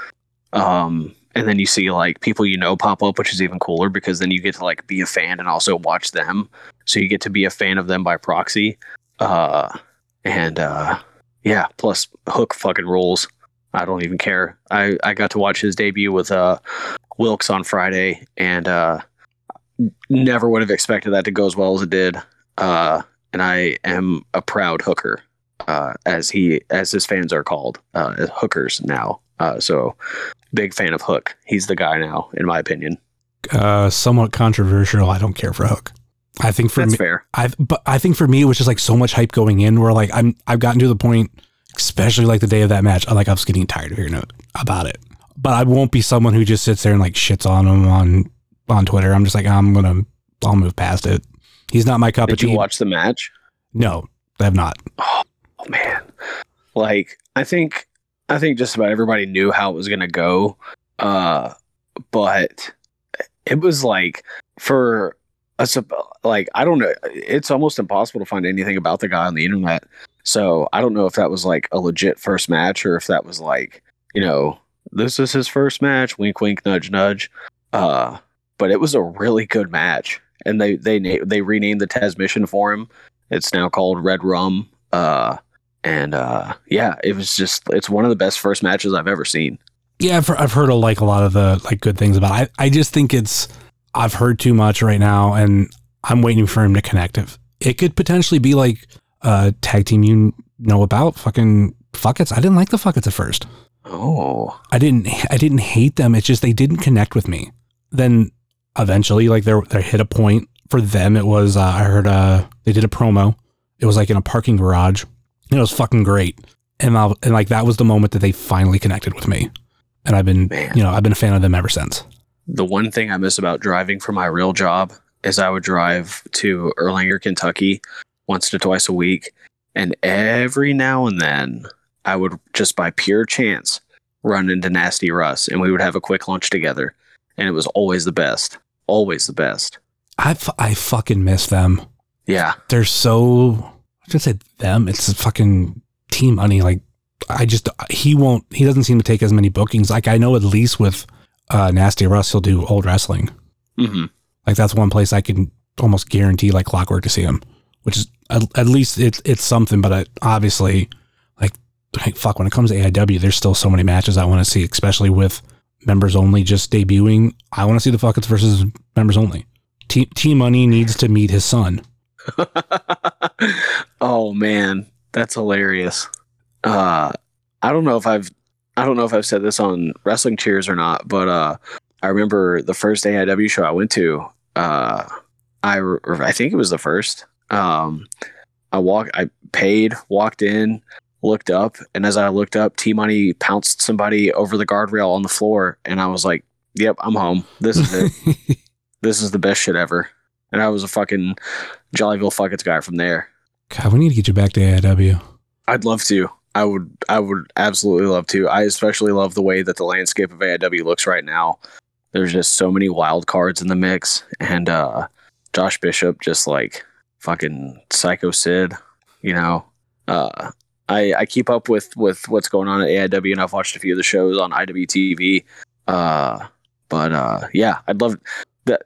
Um, and then you see like people you know pop up, which is even cooler because then you get to like be a fan and also watch them. So you get to be a fan of them by proxy. Uh, and uh, yeah, plus Hook fucking rules. I don't even care. I, I got to watch his debut with uh, Wilkes on Friday, and uh, never would have expected that to go as well as it did. Uh, and I am a proud hooker, uh, as he as his fans are called, uh, hookers now. Uh, so big fan of Hook. He's the guy now, in my opinion. Uh, somewhat controversial. I don't care for Hook. I think for That's me, fair. I but I think for me it was just like so much hype going in where like I'm I've gotten to the point, especially like the day of that match, I'm like I was getting tired of hearing about it. But I won't be someone who just sits there and like shits on him on on Twitter. I'm just like I'm gonna I'll move past it. He's not my cup of Did you tea. watch the match? No, I have not. Oh man, like I think I think just about everybody knew how it was gonna go, uh, but it was like for us, like I don't know. It's almost impossible to find anything about the guy on the internet. So I don't know if that was like a legit first match or if that was like you know this is his first match. Wink, wink, nudge, nudge. Uh, but it was a really good match, and they they they renamed the Tazmission for him. It's now called Red Rum. Uh, and uh, yeah, it was just it's one of the best first matches I've ever seen. Yeah, I've, I've heard a, like a lot of the like good things about. It. I I just think it's I've heard too much right now, and I'm waiting for him to connect. If it could potentially be like a tag team you know about, fucking fuckets. I didn't like the fuckets at first. Oh, I didn't I didn't hate them. It's just they didn't connect with me. Then eventually, like they they hit a point for them. It was uh, I heard uh they did a promo. It was like in a parking garage. And it was fucking great. And I, and like that was the moment that they finally connected with me. And I've been Man. you know I've been a fan of them ever since. the one thing I miss about driving for my real job is I would drive to Erlanger, Kentucky, once to twice a week, and every now and then I would just by pure chance run into Nasty Russ, and we would have a quick lunch together, and it was always the best, always the best. I f- I fucking miss them. Yeah, They're so I should say them. It's fucking T Money. Like I just he won't. He doesn't seem to take as many bookings. Like I know at least with uh, Nasty Russ, he'll do old wrestling. hmm Like that's one place I can almost guarantee like clockwork to see him, which is at, at least it's it's something. But I, obviously, like, like fuck, when it comes to AIW, there's still so many matches I want to see, especially with members only just debuting. I want to see the fuckets versus members only. T T Money needs to meet his son. oh man, that's hilarious. Uh, I don't know if I've I don't know if I've said this on Wrestling Cheers or not, but uh, I remember the first AIW show I went to. Uh, I I think it was the first. Um, I walk I paid, walked in, looked up, and as I looked up, T Money pounced somebody over the guardrail on the floor, and I was like, "Yep, I'm home. This is it. this is the best shit ever." And I was a fucking Jollyville Fuckets guy from there. God, we need to get you back to AIW. I'd love to. I would. I would absolutely love to. I especially love the way that the landscape of AIW looks right now. there's just so many wild cards in the mix, and uh, Josh Bishop just like fucking Psycho Sid, you know. Uh, I I keep up with with what's going on at AIW, and I've watched a few of the shows on IWTV. Uh, but uh, yeah, I'd love that.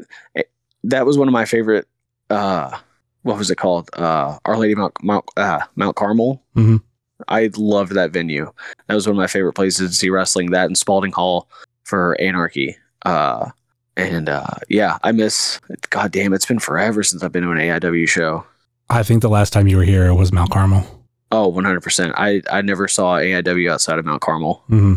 That was one of my favorite. Uh, what was it called? Uh, Our Lady Mount Mount, uh, Mount Carmel. Mhm. I loved that venue. That was one of my favorite places to see wrestling. That and Spalding Hall for Anarchy. Uh, and uh, yeah, I miss. God damn, it's been forever since I've been to an AIW show. I think the last time you were here it was Mount Carmel. Oh, 100%. I, I never saw AIW outside of Mount Carmel. Mm-hmm.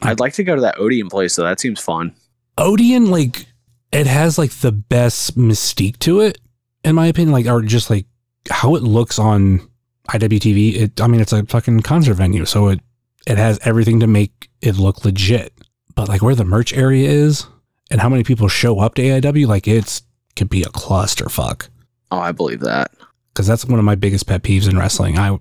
I'd like to go to that Odeon place, though. That seems fun. Odeon, like, it has like the best mystique to it, in my opinion. Like, or just like how it looks on IWTV. It, I mean, it's a fucking concert venue, so it it has everything to make it look legit. But like where the merch area is and how many people show up to AIW, like it's could be a clusterfuck. Oh, I believe that. because that's one of my biggest pet peeves in wrestling. I,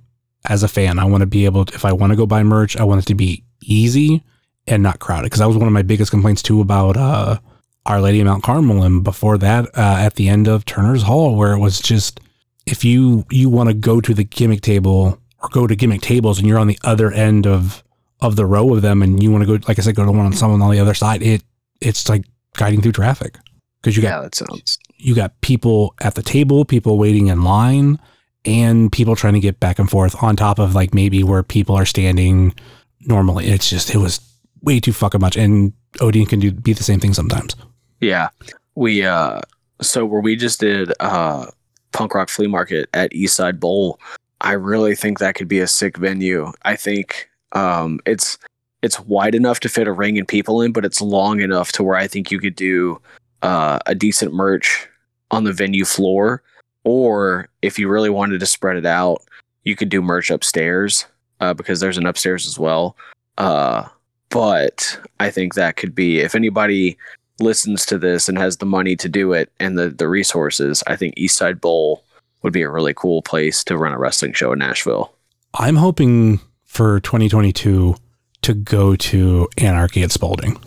as a fan, I want to be able to, if I want to go buy merch, I want it to be easy and not crowded. Because that was one of my biggest complaints too about uh, Our Lady of Mount Carmel, and before that, uh, at the end of Turner's Hall, where it was just if you you want to go to the gimmick table or go to gimmick tables, and you're on the other end of of the row of them, and you want to go, like I said, go to one on someone on the other side, it it's like guiding through traffic because you got Yeah, that sounds. you got people at the table, people waiting in line, and people trying to get back and forth on top of like maybe where people are standing normally. It's just it was way too fucking much. And Odeon can do be the same thing sometimes. Yeah. We, uh, so where we just did uh, Punk Rock Flea Market at Eastside Bowl, I really think that could be a sick venue. I think um, it's it's wide enough to fit a ring and people in, but it's long enough to where I think you could do uh, a decent merch on the venue floor. Or if you really wanted to spread it out, you could do merch upstairs uh, because there's an upstairs as well. Uh, but I think that could be if anybody listens to this and has the money to do it and the the resources, I think Eastside Bowl would be a really cool place to run a wrestling show in Nashville. I'm hoping for 2022 to go to Anarchy at Spalding.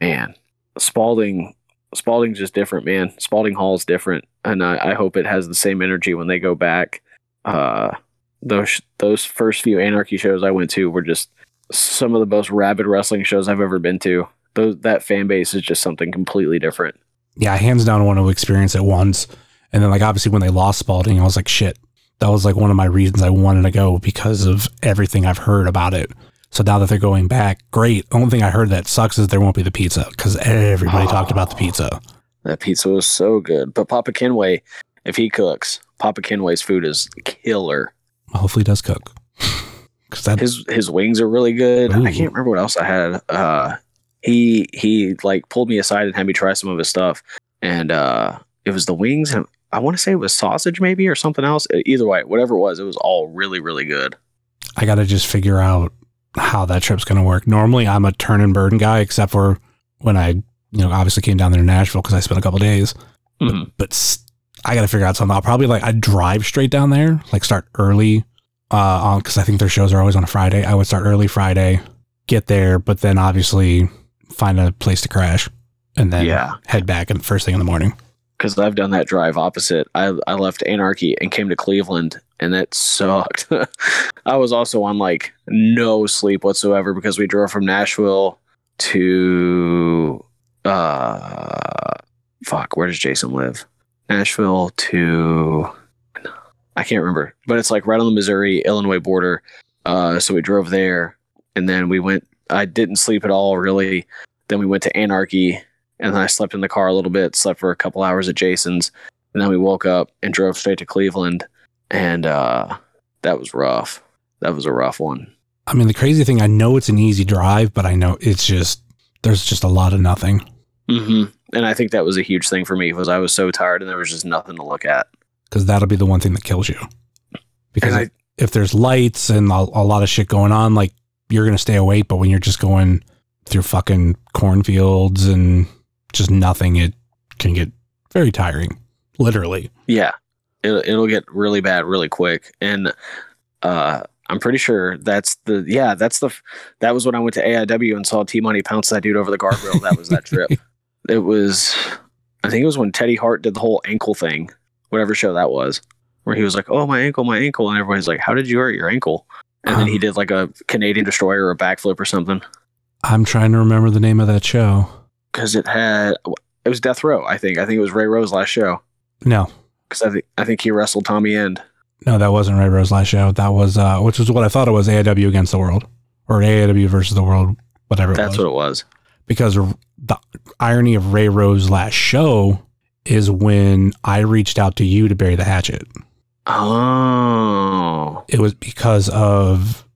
Man, Spalding Spalding's just different, man. Spalding Hall's different, and I, I hope it has the same energy when they go back. Uh, those those first few Anarchy shows I went to were just some of the most rabid wrestling shows I've ever been to. Those that fan base is just something completely different. Yeah, I hands down want to experience it once. And then like obviously when they lost Spalding, I was like, shit. That was like one of my reasons I wanted to go because of everything I've heard about it. So now that they're going back, great. Only thing I heard that sucks is there won't be the pizza because everybody talked about the pizza. That pizza was so good. But Papa Kenway, if he cooks, Papa Kenway's food is killer. Hopefully, he does cook. Because that His his wings are really good. Ooh. I can't remember what else I had. Uh, he he like pulled me aside and had me try some of his stuff, and uh, it was the wings. And I want to say it was sausage maybe or something else. Either way, whatever it was, it was all really really good. I got to just figure out how that trip's going to work. Normally, I'm a turn and burn guy, except for when I, you know, obviously came down there to Nashville because I spent a couple days. Mhm. But I got to figure out something. I'll probably like, I'd drive straight down there, like start early, uh, on, because I think their shows are always on a Friday. I would start early Friday, get there, but then obviously find a place to crash and then Yeah. head back and first thing in the morning. because I've done that drive opposite. I I left Anarchy and came to Cleveland, and that sucked. I was also on like no sleep whatsoever because we drove from Nashville to uh fuck, where does Jason live? Nashville to I can't remember, but it's like right on the Missouri Illinois border. Uh, so we drove there, and then we went. I didn't sleep at all really. Then we went to Anarchy, and then I slept in the car a little bit, slept for a couple hours at Jason's, and then we woke up and drove straight to Cleveland, and uh, that was rough. That was a rough one. I mean, the crazy thing, I know it's an easy drive, but I know it's just, there's just a lot of nothing. hmm And I think that was a huge thing for me was I was so tired and there was just nothing to look at. because that'll be the one thing that kills you. Because I- if, if there's lights and a, a lot of shit going on, like you're gonna stay awake. But when you're just going through fucking cornfields and just nothing, it can get very tiring. Literally, Yeah, it'll, it'll get really bad really quick. And uh, I'm pretty sure that's the yeah that's the that was when I went to AIW and saw T Money pounce that dude over the guardrail. That was that trip. It was, I think it was when Teddy Hart did the whole ankle thing, whatever show that was, where he was like, "Oh, my ankle, my ankle," and everybody's like, "How did you hurt your ankle?" And then he Um, did like a Canadian destroyer or a backflip or something I'm trying to remember the name of that show. because it had it was Death Row. I think I think it was Ray Rose last show No, because I think I think he wrestled Tommy End. no, that wasn't Ray Rose last show. That was, uh, which was what I thought it was AIW against the world or AIW versus the world, whatever it That's was. what it was. because the irony of Ray Rose's last show is when I reached out to you to bury the hatchet. Oh, It was because of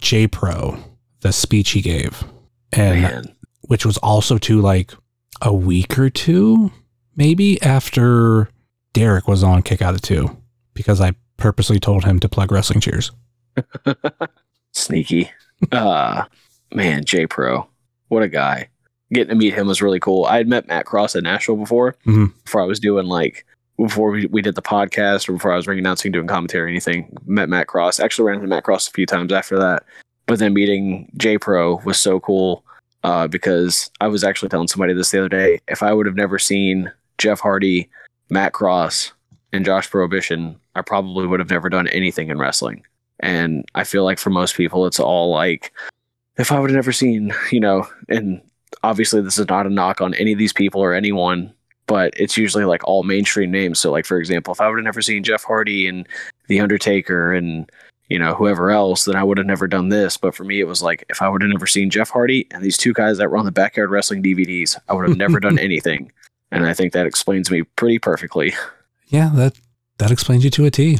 J Pro, the speech he gave, and man. which was also to like a week or two, maybe after Derek was on Kick Out of Two, because I purposely told him to plug wrestling cheers. Sneaky. uh man, J Pro. What a guy. Getting to meet him was really cool. I had met Matt Cross at Nashville before, Mhm. before I was doing like before we, we did the podcast or before I was ring announcing, doing commentary or anything. Met Matt Cross. Actually ran into Matt Cross a few times after that. But then meeting J Pro was so cool. Uh, because I was actually telling somebody this the other day. If I would have never seen Jeff Hardy, Matt Cross, and Josh Prohibition, I probably would have never done anything in wrestling. And I feel like for most people, it's all like, if I would have never seen, you know, and obviously this is not a knock on any of these people or anyone, but it's usually like all mainstream names. So, like, for example, if I would have never seen Jeff Hardy and The Undertaker and, you know, whoever else, then I would have never done this. But for me, it was like, if I would have never seen Jeff Hardy and these two guys that were on the backyard wrestling DVDs, I would have never done anything. And I think that explains me pretty perfectly. Yeah, that that explains you to a T.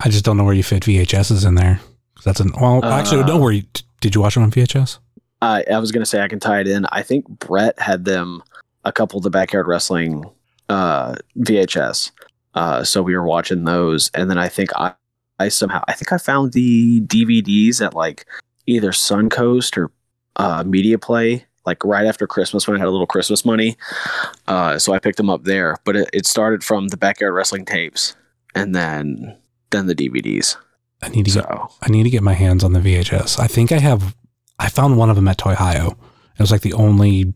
I just don't know where you fit VHSs in there. That's an well, actually, Uh, don't worry. Did you watch them on VHS? Uh, I was gonna say I can tie it in. I think Brett had them a couple of the backyard wrestling uh, VHS. Uh, so we were watching those, and then I think I, I somehow I think I found the DVDs at like either Suncoast or uh, Media Play, like right after Christmas when I had a little Christmas money. Uh, so I picked them up there. But it, it started from the backyard wrestling tapes, and then then the DVDs. I need to get I need to get my hands on the VHS. I think I have. I found one of them at Toy Hio. It was like the only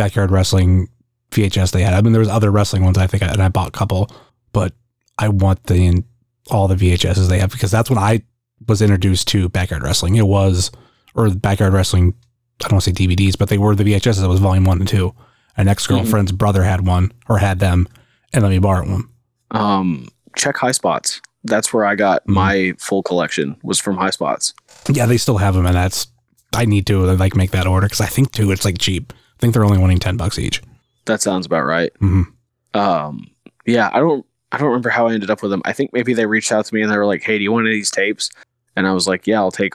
backyard wrestling VHS they had. I mean, there was other wrestling ones. I think, I, and I bought a couple, but I want the all the VHSs they have because that's when I was introduced to backyard wrestling. It was or backyard wrestling. I don't want to say DVDs, but they were the VHSs. It was volume one and two. An ex girlfriend's brother had one or had them, and let me borrow one. um, check High Spots. That's where I got Mhm. my full collection. Was from High Spots. Yeah, they still have them, and that's I need to like make that order because I think too it's like cheap. I think they're only wanting ten bucks each. That sounds about right. Mhm. Um, yeah, I don't, I don't remember how I ended up with them. I think maybe they reached out to me and they were like, "Hey, do you want any of these tapes?" And I was like, "Yeah, I'll take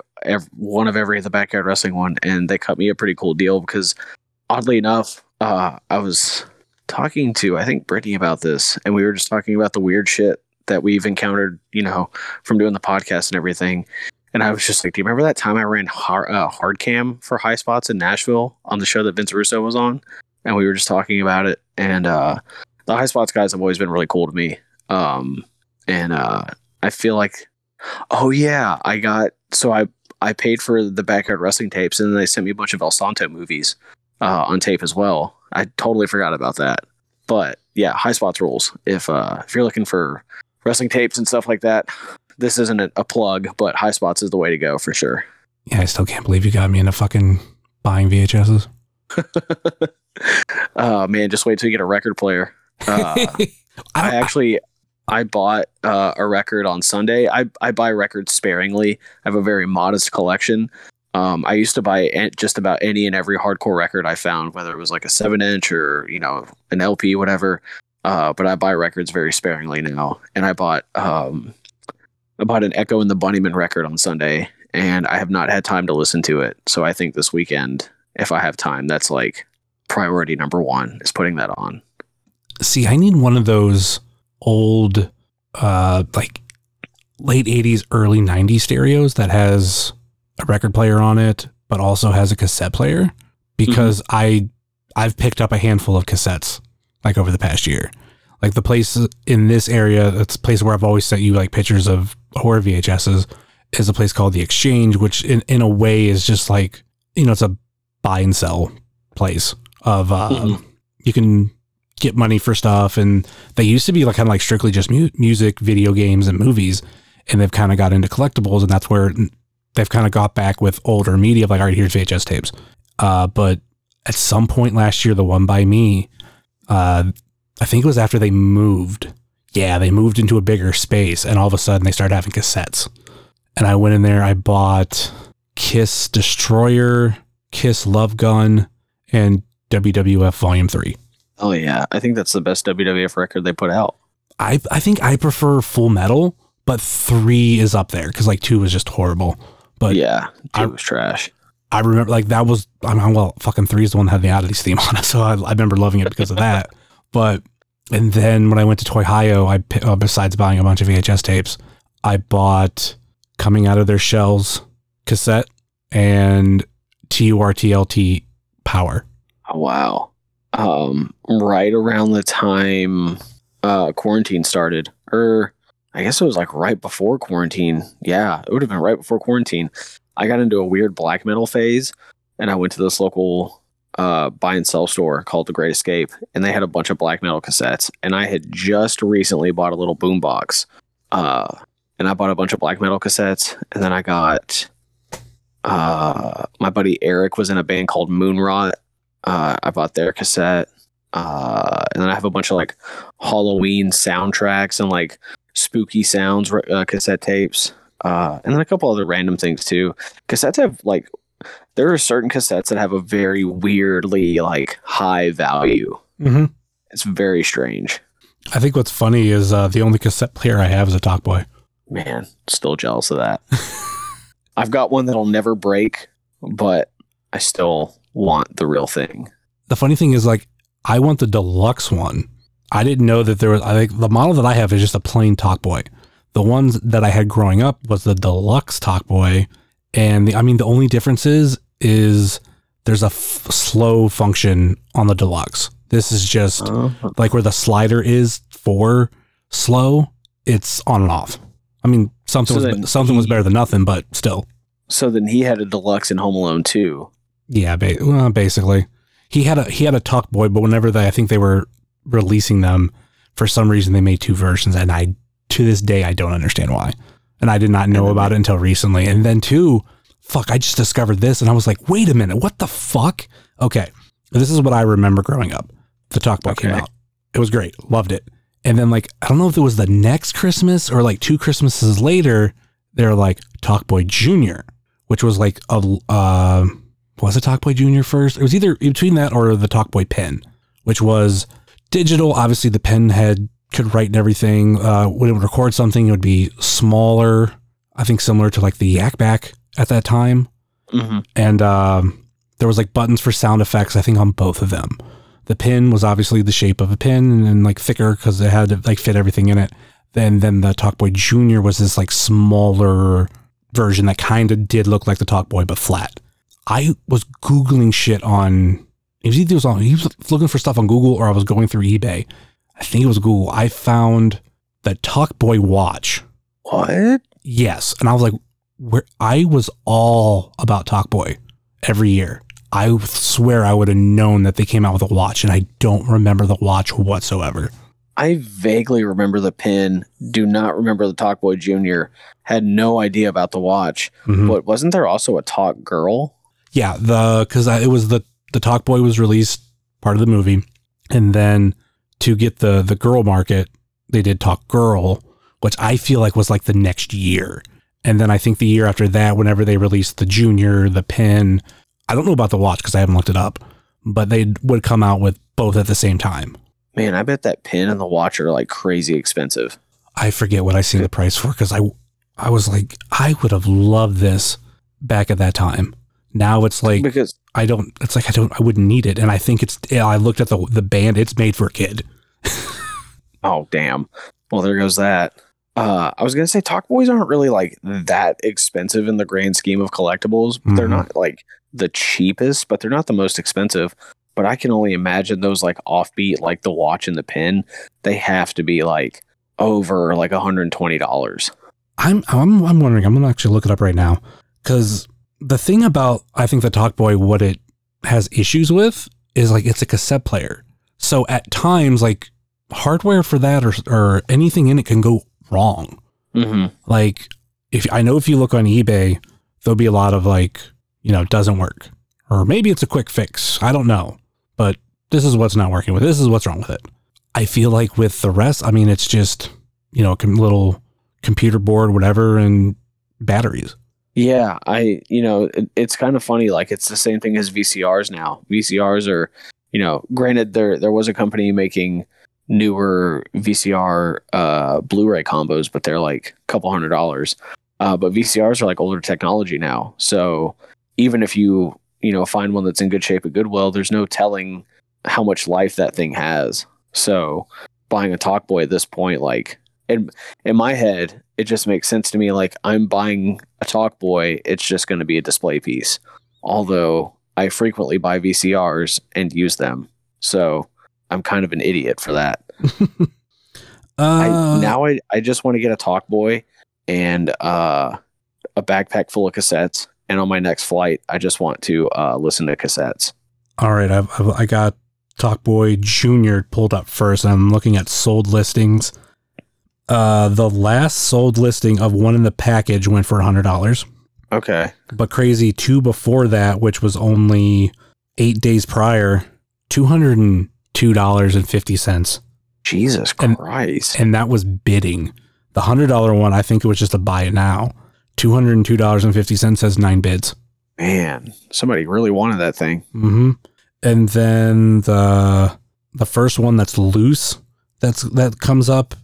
one of every of the backyard wrestling one." And they cut me a pretty cool deal because, oddly enough, uh, I was talking to I think Brittany about this, and we were just talking about the weird shit that we've encountered, you know, from doing the podcast and everything. And I was just like, "Do you remember that time I ran hard, uh, hard cam for High Spots in Nashville on the show that Vince Russo was on?" And we were just talking about it, and uh, the high spots guys have always been really cool to me. Um, and uh, I feel like, oh yeah, I got so I I paid for the backyard wrestling tapes, and then they sent me a bunch of El Santo movies uh, on tape as well. I totally forgot about that. But yeah, high spots rules. If uh, if you're looking for wrestling tapes and stuff like that, this isn't a, plug, but high spots is the way to go for sure. Yeah, I still can't believe you got me into fucking buying VHSs. uh, man, just wait till you get a record player. Uh, I, I actually I bought uh, a record on Sunday. I I buy records sparingly. I have a very modest collection. Um, I used to buy just about any and every hardcore record I found, whether it was like a seven inch or you know an LP, whatever. Uh, but I buy records very sparingly now, and I bought um, I bought an Echo and the Bunnymen record on Sunday, and I have not had time to listen to it. So I think this weekend, if I have time, that's like priority number one is putting that on. see, I need one of those old, uh, like late '80s, early '90s stereos that has a record player on it, but also has a cassette player. Because I, I've picked up a handful of cassettes like over the past year. Like the place in this area, it's a place where I've always sent you like pictures of horror VHSs, is a place called the Exchange, which in in a way is just like you know it's a buy and sell place of uh, Mhm. you can get money for stuff, and they used to be like kind of like strictly just mu- music, video games, and movies, and they've kind of got into collectibles, and that's where they've kind of got back with older media. Like, all right, here's VHS tapes. Uh, but at some point last year, the one by me, uh, I think it was after they moved. Yeah, they moved into a bigger space, and all of a sudden they started having cassettes. And I went in there, I bought Kiss Destroyer, Kiss Love Gun, and WWF Volume 3. Oh yeah, I think that's the best WWF record they put out. I, I think I prefer Full Metal, but 3 is up there because like 2 was just horrible. But yeah, I- was trash. I remember like that was I mean well fucking three is the one that had the oddities theme on it, so I, I remember loving it because of that. But and then when I went to Toy I uh, besides buying a bunch of VHS tapes, I bought Coming Out of Their Shells cassette and Turtle Power. Oh, wow. Um, right around the time uh, quarantine started, or I guess it was like right before quarantine. Yeah, it would have been right before quarantine. I got into a weird black metal phase, and I went to this local uh, buy and sell store called The Great Escape, and they had a bunch of black metal cassettes. And I had just recently bought a little boombox, uh, and I bought a bunch of black metal cassettes, and then I got. Uh, my buddy Eric was in a band called Moonrot, uh, I bought their cassette. Uh, and then I have a bunch of like Halloween soundtracks and like spooky sounds uh, cassette tapes. Uh, and then a couple other random things too. Cassettes have like, there are certain cassettes that have a very weirdly like high value. Mm-hmm. It's very strange. I think what's funny is uh, the only cassette player I have is a Talkboy. Man, still jealous of that. I've got one that'll never break, but I still want the real thing. The funny thing is like I want the deluxe one. I didn't know that there was. I think the model that I have is just a plain Talkboy. The ones that I had growing up was the deluxe Talkboy, and the, I mean the only difference is is there's a f- slow function on the deluxe. This is just Uh, like where the slider is for slow. It's on and off. I mean something So was something was better than nothing, but still. so then he had a deluxe in Home Alone too. Yeah, ba- well, basically, he had a he had a Talk Boy, but whenever they, I think they were releasing them, for some reason they made two versions, and I to this day I don't understand why, and I did not know about it until recently. And then two, fuck, I just discovered this, and I was like, wait a minute, what the fuck? Okay, this is what I remember growing up. The Talk Boy came out. It was great, loved it. And then like I don't know if it was the next Christmas or like two Christmases later, they're like Talk Boy Junior, which was like a uh, was it Talkboy Junior first? It was either between that or the Talkboy Pen, which was digital. Obviously, the pen head could write and everything. Uh, when it would record something, it would be smaller. I think similar to like the Yak Bak at that time, Mm-hmm. and um, there was like buttons for sound effects. I think on both of them. The pin was obviously the shape of a pin and, then like thicker because it had to like fit everything in it. Then then the Talkboy Junior was this like smaller version that kind of did look like the Talkboy but flat. I was googling shit on. It was either it was on. He was looking for stuff on Google or I was going through eBay. I think it was Google. I found the Talkboy watch. What? Yes, and I was like, where I was all about Talkboy every year. I swear I would have known that they came out with a watch, and I don't remember the watch whatsoever. I vaguely remember the pin. Do not remember the Talkboy Junior. Had no idea about the watch. Mhm. But wasn't there also a Talk Girl? Yeah, the because it was the the Talk Boy was released part of the movie, and then to get the the girl market, they did Talk Girl, which I feel like was like the next year, and then I think the year after that, whenever they released the Junior, the Pin, I don't know about the watch because I haven't looked it up, but they would come out with both at the same time. Man, I bet that pin and the watch are like crazy expensive. I forget what I seen the price for because I I was like I would have loved this back at that time. Now it's like because I don't. It's like I don't. I wouldn't need it, and I think it's. yeah, I looked at the the band. It's made for a kid. oh damn. Well, there goes that. Uh, I was gonna say Talk Boys aren't really like that expensive in the grand scheme of collectibles. They're Mhm. not like the cheapest, but they're not the most expensive. But I can only imagine those like offbeat, like the watch and the pin. They have to be like over like $120. I'm I'm I'm wondering. I'm gonna actually look it up right now because the thing about I think the Talkboy what it has issues with is like it's a cassette player. So at times, like hardware for that or, or anything in it can go wrong. Mm-hmm. Like if I know if you look on eBay, there'll be a lot of like, you know, doesn't work. Or maybe it's a quick fix. I don't know. But this is what's not working with. This is what's wrong with it. I feel like with the rest, I mean, it's just, you know, a little computer board, whatever, and batteries. Yeah, I you know it, it's kind of funny. Like it's the same thing as VCRs now. VCRs are, you know, granted there there was a company making newer VCR uh, Blu-ray combos, but they're like a couple hundred dollars. Uh, but VCRs are like older technology now, so even if you you know find one that's in good shape at Goodwill, there's no telling how much life that thing has. So buying a Talkboy at this point, like in in my head, it just makes sense to me. Like I'm buying a Talkboy, it's just going to be a display piece. Although I frequently buy VCRs and use them, so I'm kind of an idiot for that. I, Uh, now I, I just want to get a Talkboy and uh, a backpack full of cassettes. And on my next flight, I just want to uh, listen to cassettes. All right, I've, I've, I got Talkboy Junior pulled up first. I'm looking at sold listings. Uh, the last sold listing of one in the package went for hundred dollars, Okay. but crazy two before that, which was only eight days prior, two hundred and two dollars and fifty cents, Jesus Christ. and that was bidding. The hundred dollar one, I think it was just a buy it now. Two hundred and two dollars and fifty cents has nine bids. Man, somebody really wanted that thing. hmm And then the the first one that's loose that's that comes up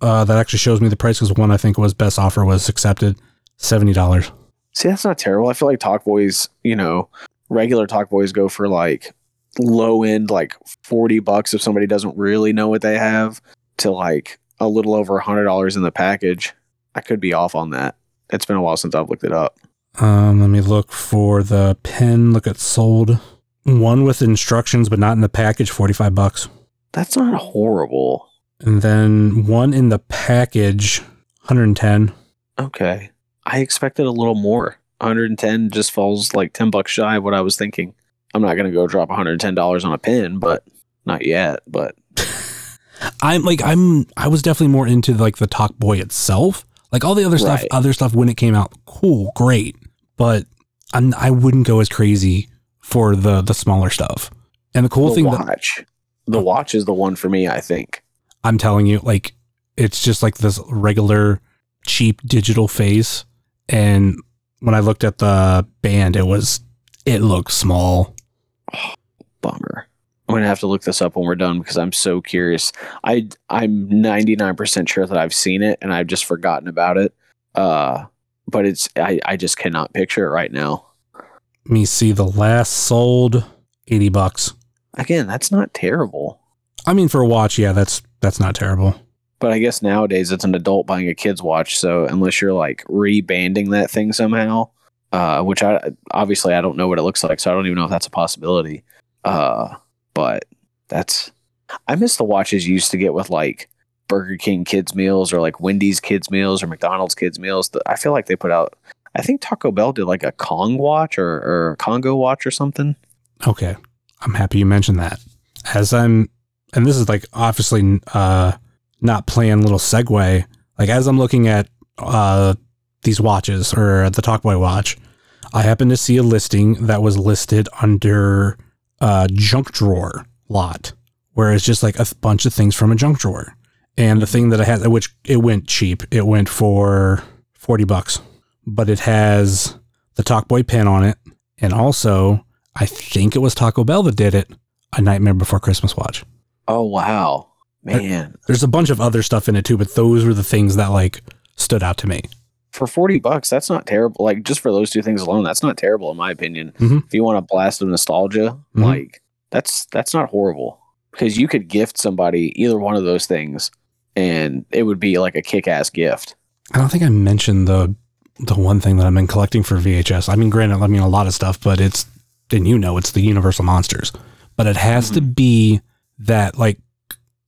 uh, that actually shows me the price because one I think was best offer was accepted seventy dollars. See, that's not terrible. I feel like Talk Boys, you know, regular Talk Boys go for like low end, like 40 bucks if somebody doesn't really know what they have, to like a little over a $100 in the package. I could be off on that. It's been a while since I've looked it up. Um, let me look for the pen. Look at sold one with instructions but not in the package, forty five bucks. That's not horrible. And then one in the package, hundred and ten. Okay. I expected a little more. 110 just falls like 10 bucks shy of what I was thinking. I'm not going to go drop $110 on a pin, but not yet. But I'm like I'm I was definitely more into like the Talk Boy itself. Like all the other stuff, Right. other stuff when it came out, cool, great. But I'm, I wouldn't go as crazy for the the smaller stuff. And the cool the thing that watch, the watch is the one for me, I think. I'm telling you, like it's just like this regular cheap digital face. And when I looked at the band, it was it looked small. Bummer. I'm gonna have to look this up when we're done because I'm so curious. I I'm 99% sure that I've seen it and I've just forgotten about it. Uh, but it's I I just cannot picture it right now. Let me see the last sold 80 bucks. Again, that's not terrible. I mean for a watch, yeah, that's that's not terrible. But I guess nowadays it's an adult buying a kid's watch. So unless you're like rebanding that thing somehow, uh, which I obviously I don't know what it looks like, so I don't even know if that's a possibility. Uh, but that's I miss the watches you used to get with like Burger King kids meals or like Wendy's kids meals or McDonald's kids meals. I feel like they put out. I think Taco Bell did like a Kong watch or, or Congo watch or something. Okay. I'm happy you mentioned that. As I'm, and this is like obviously uh, not playing little segue. Like as I'm looking at uh, these watches or the Talkboy watch, I happen to see a listing that was listed under uh, junk drawer lot, where it's just like a bunch of things from a junk drawer. And the thing that I had, which it went cheap, it went for 40 bucks, but it has the Talkboy pin on it. And also, I think it was Taco Bell that did it. A Nightmare Before Christmas watch. Oh wow, man! There's a bunch of other stuff in it too, but those were the things that like stood out to me. for 40 bucks that's not terrible like just for those two things alone that's not terrible in my opinion Mhm. if you want a blast of nostalgia Mhm. like that's that's not horrible because you could gift somebody either one of those things and it would be like a kick-ass gift I don't think I mentioned the the one thing that I've been collecting for VHS. I mean, granted, I mean a lot of stuff, but it's and you know it's the Universal Monsters, but it has to be that like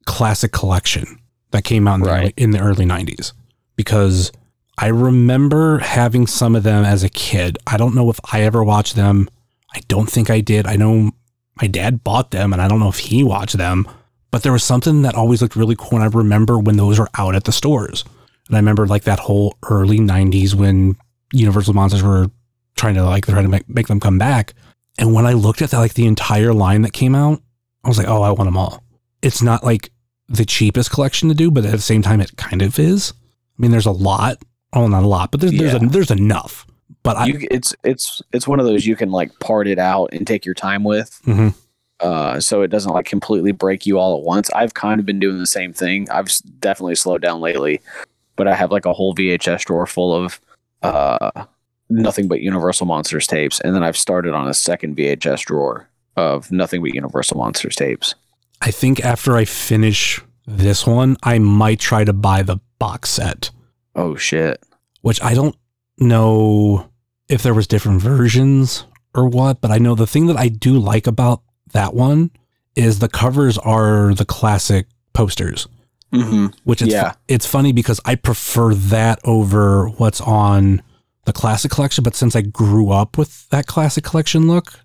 classic collection that came out in, the, Right. early, in the early '90s because I remember having some of them as a kid. I don't know if I ever watched them. I don't think I did. I know my dad bought them, and I don't know if he watched them, but there was something that always looked really cool. And I remember when those were out at the stores. And I remember like that whole early 90s when Universal Monsters were trying to like, they're trying to make, make them come back. And when I looked at that, like the entire line that came out, I was like, oh, I want them all. It's not like the cheapest collection to do, but at the same time, it kind of is. I mean, there's a lot. Oh, not a lot, but there's there's, Yeah. a, there's enough. But I, you, it's it's it's one of those you can like part it out and take your time with. Mhm. Uh, so it doesn't like completely break you all at once. I've kind of been doing the same thing. I've definitely slowed down lately, but I have like a whole VHS drawer full of uh, nothing but Universal Monsters tapes, and then I've started on a second VHS drawer of nothing but Universal Monsters tapes. I think after I finish this one, I might try to buy the box set, Oh shit! which I don't know if there was different versions or what, but I know the thing that I do like about that one is the covers are the classic posters, Mm-hmm. which is Yeah. it's funny because I prefer that over what's on the classic collection, but since I grew up with that classic collection look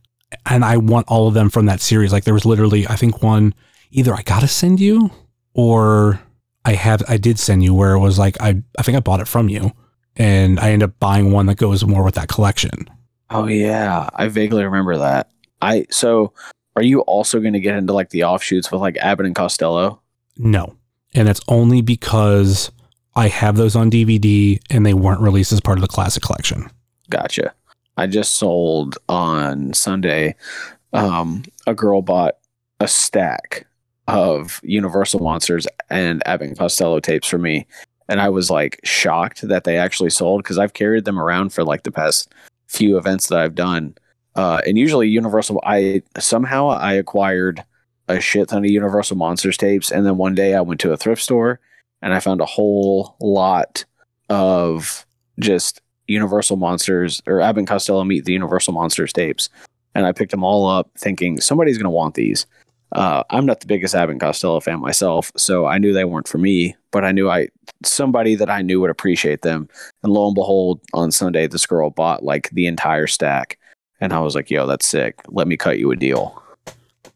and I want all of them from that series, like there was literally I think one either I got to send you or I have I did send you where it was like I I think I bought it from you and I end up buying one that goes more with that collection. Oh yeah, I vaguely remember that. I so are you also going to get into like the offshoots with like Abbott and Costello? No. And it's only because I have those on DVD and they weren't released as part of the classic collection. Gotcha. I just sold on Sunday. Um, a girl bought a stack of Universal Monsters and Abbott Costello tapes for me, and I was like shocked that they actually sold because I've carried them around for like the past few events that I've done. Uh, and usually Universal, I somehow I acquired a shit ton of Universal Monsters tapes, and then one day I went to a thrift store and I found a whole lot of just Universal Monsters or Abbott and Costello meet the Universal Monsters tapes, and I picked them all up, thinking somebody's going to want these. Uh, I'm not the biggest Abbott and Costello fan myself, so I knew they weren't for me, but I knew I somebody that I knew would appreciate them. And lo and behold, on Sunday, this girl bought like the entire stack, and I was like, "Yo, that's sick. Let me cut you a deal."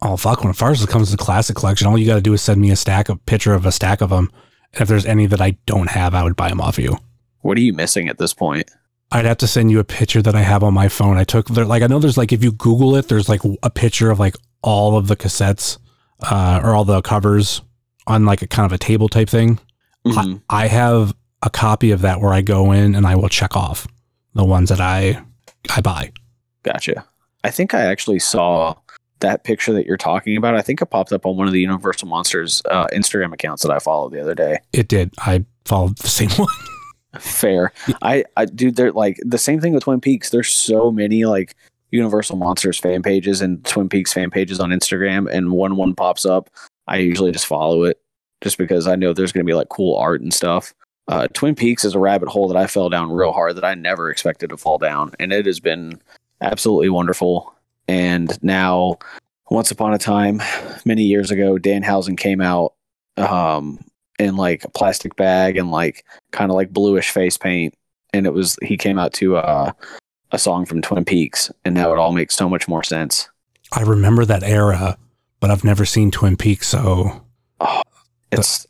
Oh fuck! When as far as it comes to the classic collection, all you got to do is send me a stack, a picture of a stack of them. And if there's any that I don't have, I would buy them off you. What are you missing at this point? I'd have to send you a picture that I have on my phone. I took there, like I know there's like if you Google it, there's like a picture of like all of the cassettes uh, or all the covers on like a kind of a table type thing. Mhm. I, I have a copy of that where I go in and I will check off the ones that I I buy. Gotcha. I think I actually saw that picture that you're talking about. I think it popped up on one of the Universal Monsters uh, Instagram accounts that I followed the other day. It did. I followed the same one. Fair. I, I, dude, they're like the same thing with Twin Peaks. There's so many like Universal Monsters fan pages and Twin Peaks fan pages on Instagram, and one one pops up, I usually just follow it just because I know there's going to be like cool art and stuff. Uh, Twin Peaks is a rabbit hole that I fell down real hard that I never expected to fall down, and it has been absolutely wonderful. And now, once upon a time, many years ago, Danhausen came out um, in like a plastic bag and like kind of like bluish face paint, and it was he came out to uh, a song from Twin Peaks, and now it all makes so much more sense. I remember that era, but I've never seen Twin Peaks, so It's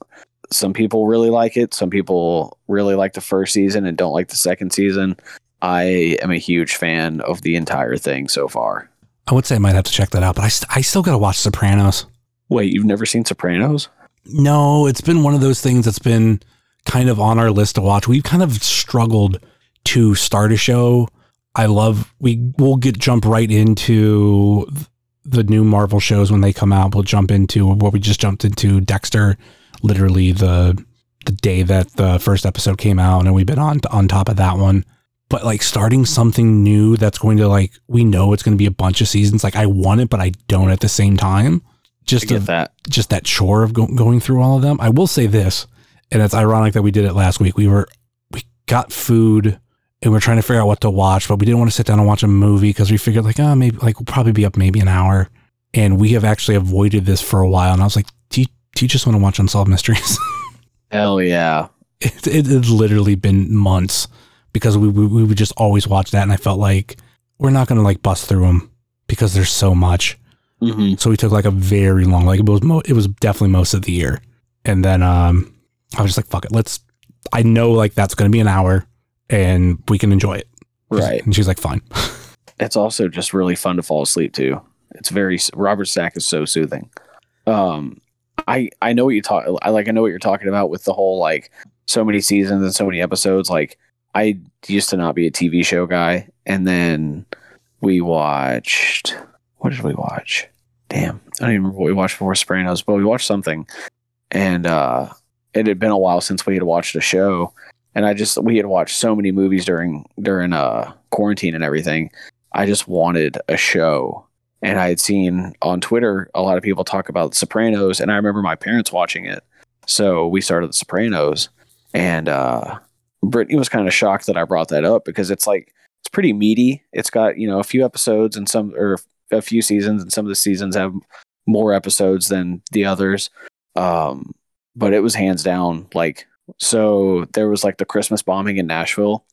some people really like it, some people really like the first season and don't like the second season. I am a huge fan of the entire thing so far. I would say I might have to check that out. But I, st- I still got to watch Sopranos. Wait, you've never seen Sopranos? No, it's been one of those things that's been kind of on our list to watch. We've kind of struggled to start a show. I love we will get jump right into the new Marvel shows when they come out. We'll jump into what we just jumped into Dexter, literally the the day that the first episode came out, and we've been on on top of that one. But like starting something new that's going to like we know it's going to be a bunch of seasons. Like I want it, but I don't at the same time. Just to that. just that chore of go- going through all of them. I will say this, and it's ironic that we did it last week. We were we got food and we are trying to figure out what to watch, but we didn't want to sit down and watch a movie because we figured like, oh, maybe like we'll probably be up maybe an hour. And we have actually avoided this for a while. And I was like, do you, do you just want to watch Unsolved Mysteries? Hell yeah. it, it had literally been months because we, we, we would just always watch that. And I felt like we're not going to like bust through them because there's so much. Mm-hmm. So we took like a very long, like it was mo- it was definitely most of the year. And then um I was just like, fuck it, let's I know like that's gonna be an hour and we can enjoy it. Right. And she's like, fine. It's also just really fun to fall asleep to. It's very Robert Stack is so soothing. Um, I I know what you talk. I like I know what you're talking about with the whole like so many seasons and so many episodes. Like I used to not be a TV show guy, and then we watched. What did we watch? Damn, I don't even remember what we watched before Sopranos, but we watched something, and uh, it had been a while since we had watched a show, and I just we had watched so many movies during during uh quarantine and everything. I just wanted a show. And I had seen on Twitter a lot of people talk about Sopranos, and I remember my parents watching it. So we started The Sopranos, and uh, Brittany was kind of shocked that I brought that up because it's like it's pretty meaty. It's got you know a few episodes and some or a few seasons, and some of the seasons have more episodes than the others. Um, but it was hands down like so. There was like the Christmas bombing in Nashville,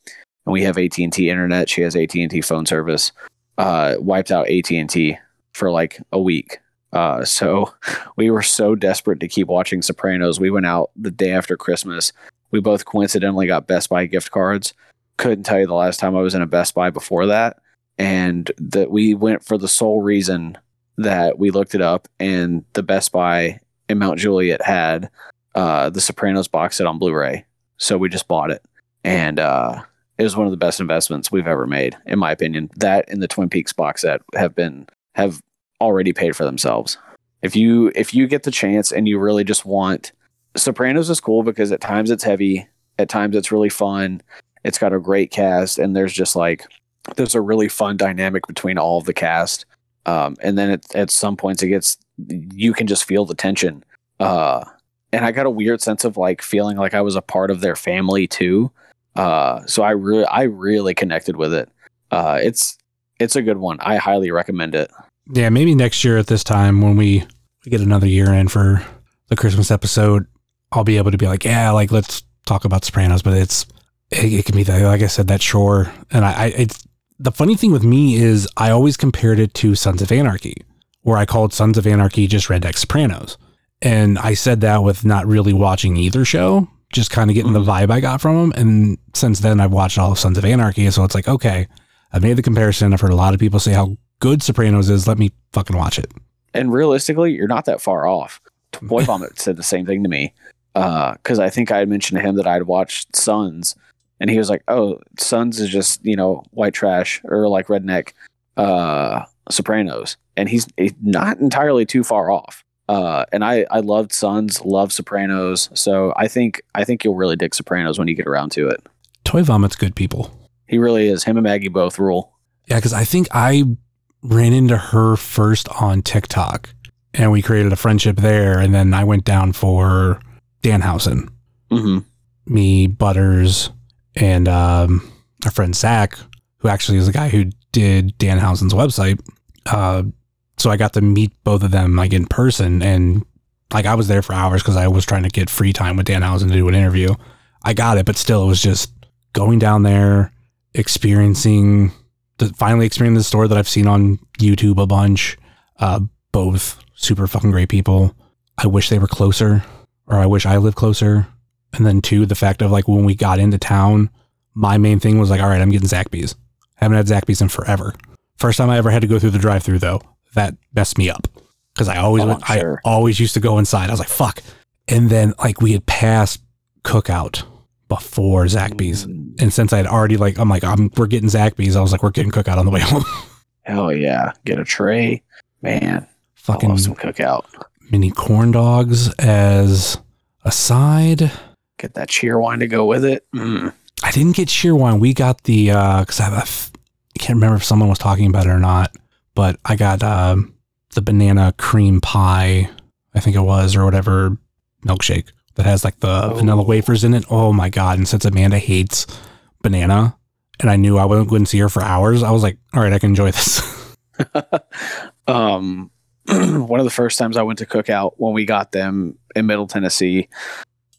and we have AT and T internet. She has AT and T phone service. Uh, wiped out AT and T for like a week. Uh, so we were so desperate to keep watching Sopranos. We went out the day after Christmas. We both coincidentally got Best Buy gift cards. Couldn't tell you the last time I was in a Best Buy before that, and that we went for the sole reason that we looked it up, and the Best Buy in Mount Juliet had uh, the Sopranos box set on Blu-ray. So we just bought it, and uh, it was one of the best investments we've ever made, in my opinion. That and the Twin Peaks box set have been have already paid for themselves. If you if you get the chance and you really just want Sopranos is cool because at times it's heavy, at times it's really fun. It's got a great cast, and there's just like there's a really fun dynamic between all of the cast. Um, and then it, at some points it gets you can just feel the tension. Uh, and I got a weird sense of like feeling like I was a part of their family too. Uh, so I really I really connected with it. Uh, it's it's a good one. I highly recommend it. Yeah, maybe next year at this time when we, get another year in for the Christmas episode, I'll be able to be like, yeah, like let's talk about Sopranos. But it's it, it can be that, like I said, that shore. And I, I it's the funny thing with me is I always compared it to Sons of Anarchy, where I called Sons of Anarchy just Redneck Sopranos, and I said that with not really watching either show, just kind of getting the mm-hmm. vibe I got from them. And since then, I've watched all of Sons of Anarchy, so it's like okay, I've made the comparison. I've heard a lot of people say how good Sopranos is. Let me fucking watch it. And realistically, you're not that far off. Toy Vomit said the same thing to me uh, because I think I had mentioned to him that I'd watched Sons, and he was like, "Oh, Sons is just you know white trash or like redneck uh, Sopranos," and he's, he's not entirely too far off. Uh, and I I loved Sons, love Sopranos, so I think I think you'll really dig Sopranos when you get around to it. Toy Vomit's good people. He really is. Him and Maggie both rule. Yeah, because I think I ran into her first on TikTok and we created a friendship there. And then I went down for Danhausen, Mm-hmm. me, Butters, and um, our friend Zach, who actually is the guy who did Danhausen's website. Uh, so I got to meet both of them like in person. And like I was there for hours because I was trying to get free time with Danhausen to do an interview. I got it, but still, it was just going down there, experiencing the finally experiencing the store that I've seen on YouTube a bunch. Uh, both super fucking great people. I wish they were closer, or I wish I lived closer. And then two, the fact of like when we got into town, my main thing was like, all right, I'm getting Zaxby's. haven't had Zaxby's in forever. First time I ever had to go through the drive-through though, that messed me up because I always Oh, went, sure. I always used to go inside. I was like, fuck. And then like we had passed Cookout before Zaxby's, mm. and since I had already like, I'm like, I'm we're getting Zaxby's. I was like, we're getting Cookout on the way home. Hell yeah. Get a tray. Man, I Fucking love some cookout. mini corn dogs as a side. Get that Cheerwine to go with it. Mm. I didn't get Cheerwine. We got the uh because I, I f- I can't remember if someone was talking about it or not, but I got um the banana cream pie, I think it was, or whatever milkshake that has like the vanilla Oh. wafers in it. Oh my god! And since Amanda hates banana, and I knew I wouldn't, wouldn't see her for hours, I was like, all right, I can enjoy this. um, one of the first times I went to Cookout when we got them in Middle Tennessee,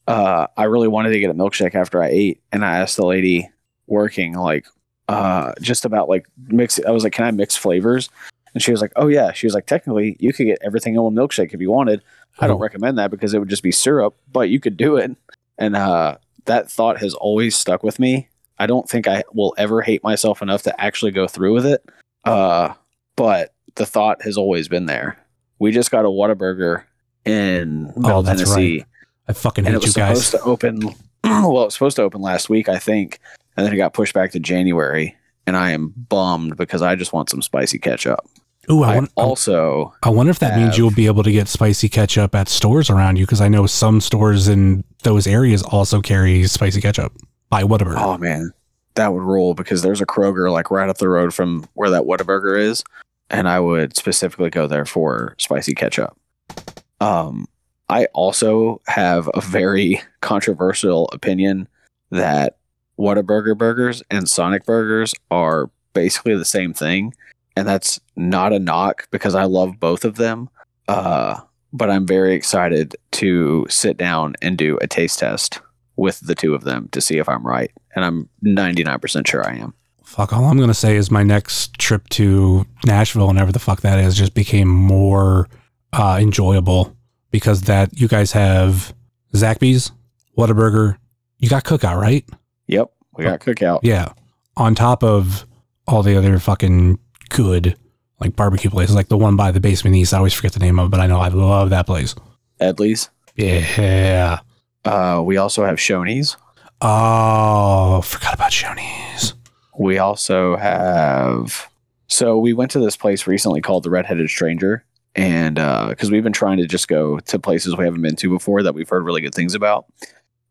uh, I really wanted to get a milkshake after I ate, and I asked the lady working like uh, just about like mix. I was like, "Can I mix flavors?" And she was like, "Oh yeah." She was like, "Technically, you could get everything in one milkshake if you wanted. I don't Oh. recommend that because it would just be syrup, but you could do it." And uh, that thought has always stuck with me. I don't think I will ever hate myself enough to actually go through with it. Uh, but the thought has always been there. We just got a Whataburger in Oh, Tennessee I fucking hate and it was you guys. supposed to open well it was supposed to open last week i think and then it got pushed back to january and i am bummed because i just want some spicy ketchup Ooh, I, i, want, also I wonder if that means you'll be able to get spicy ketchup at stores around you because I know some stores in those areas also carry spicy ketchup by Whataburger. oh man that would rule because there's a kroger like right up the road from where that Whataburger is and i would specifically go there for spicy ketchup um i also have a very controversial opinion that Whataburger burgers and Sonic burgers are basically the same thing. And that's not a knock because I love both of them. Uh, but I'm very excited to sit down and do a taste test with the two of them to see if I'm right. And I'm 99% sure I am. Fuck, all I'm going to say is my next trip to Nashville, whenever the fuck that is, just became more uh, enjoyable because that you guys have Zaxby's, Whataburger, you got Cookout, right? Yep. We got cookout. Yeah. On top of all the other fucking good like barbecue places, like the one by the basement east. I always forget the name of, it, but I know I love that place. Edley's. Yeah. Uh, we also have Shoney's. Oh, forgot about Shoney's. We also have. So we went to this place recently called the Redheaded Stranger, and uh, because we've been trying to just go to places we haven't been to before that we've heard really good things about.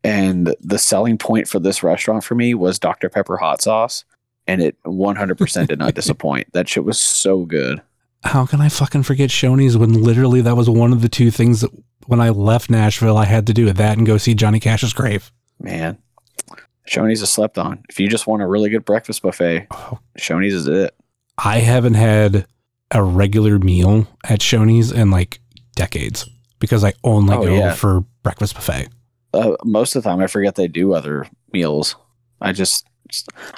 And the selling point for this restaurant for me was Dr Pepper hot sauce, and it 100% did not disappoint. That shit was so good. How can I fucking forget Shoney's when literally that was one of the two things that when I left Nashville I had to do that and go see Johnny Cash's grave. Man, Shoney's is slept on. If you just want a really good breakfast buffet, Oh, Shoney's is it. I haven't had a regular meal at Shoney's in like decades because I only Oh, go yeah. for breakfast buffet. uh, most of the time I forget they do other meals. I just,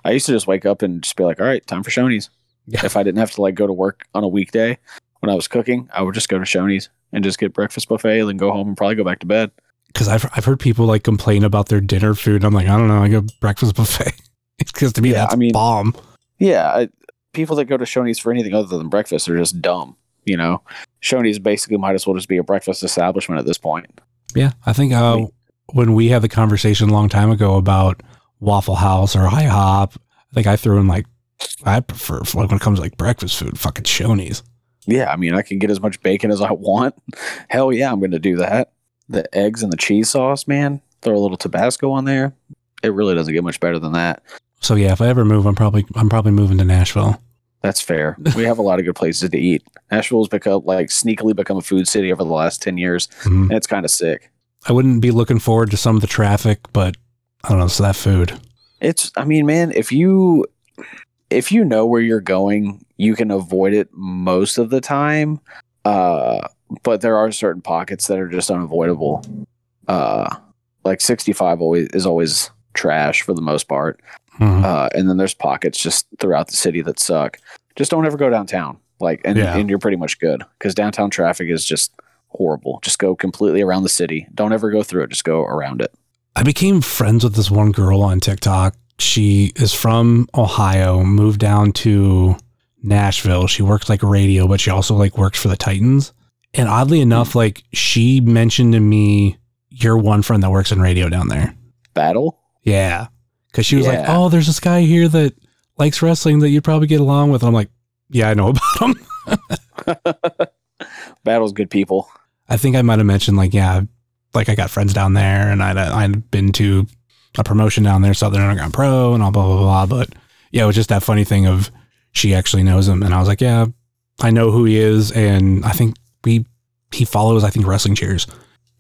I used to just wake up and just be like, all right, time for Shoney's. Yeah. If I didn't have to like go to work on a weekday when I was cooking, I would just go to Shoney's and just get breakfast buffet, and then go home and probably go back to bed. Because I've I've heard people like complain about their dinner food. I'm like, I don't know, I go breakfast buffet. Because to me Yeah, that's I mean- bomb. Yeah, I, people that go to Shoney's for anything other than breakfast are just dumb. You know, Shoney's basically might as well just be a breakfast establishment at this point. Yeah, I think uh, when we had the conversation a long time ago about Waffle House or IHOP, I think I threw in like I prefer when it comes to like breakfast food, fucking Shoney's. Yeah, I mean, I can get as much bacon as I want. Hell yeah, I'm going to do that. The eggs and the cheese sauce, man. Throw a little Tabasco on there. It really doesn't get much better than that. So yeah, if I ever move, I'm probably I'm probably moving to Nashville. That's fair. We have a lot of good places to eat. Nashville's become like sneakily become a food city over the last ten years, Mhm. and it's kind of sick. I wouldn't be looking forward to some of the traffic, but I don't know. So that food. It's. I mean, man, if you if you know where you're going, you can avoid it most of the time. Uh, but there are certain pockets that are just unavoidable. Uh, like 65 always is always trash for the most part. Mhm. Uh, and then there's pockets just throughout the city that suck. Just don't ever go downtown. Like, and, Yeah. and you're pretty much good because downtown traffic is just horrible. Just go completely around the city. Don't ever go through it. Just go around it. I became friends with this one girl on TikTok. She is from Ohio, moved down to Nashville. She works like radio, but she also like works for the Titans. And oddly enough, like she mentioned to me, your one friend that works in radio down there. Battle. Yeah. Cause she was like, Oh, there's this guy here that likes wrestling that you'd probably get along with. And I'm like, Yeah, I know about him. Battle's good people. I think I might have mentioned like, yeah, like I got friends down there and I'd, I'd been to a promotion down there, Southern Underground Pro and all blah, blah, blah. But yeah, it was just that funny thing of she actually knows him. And I was like, yeah, I know who he is. And I think we, he follows, I think wrestling cheers.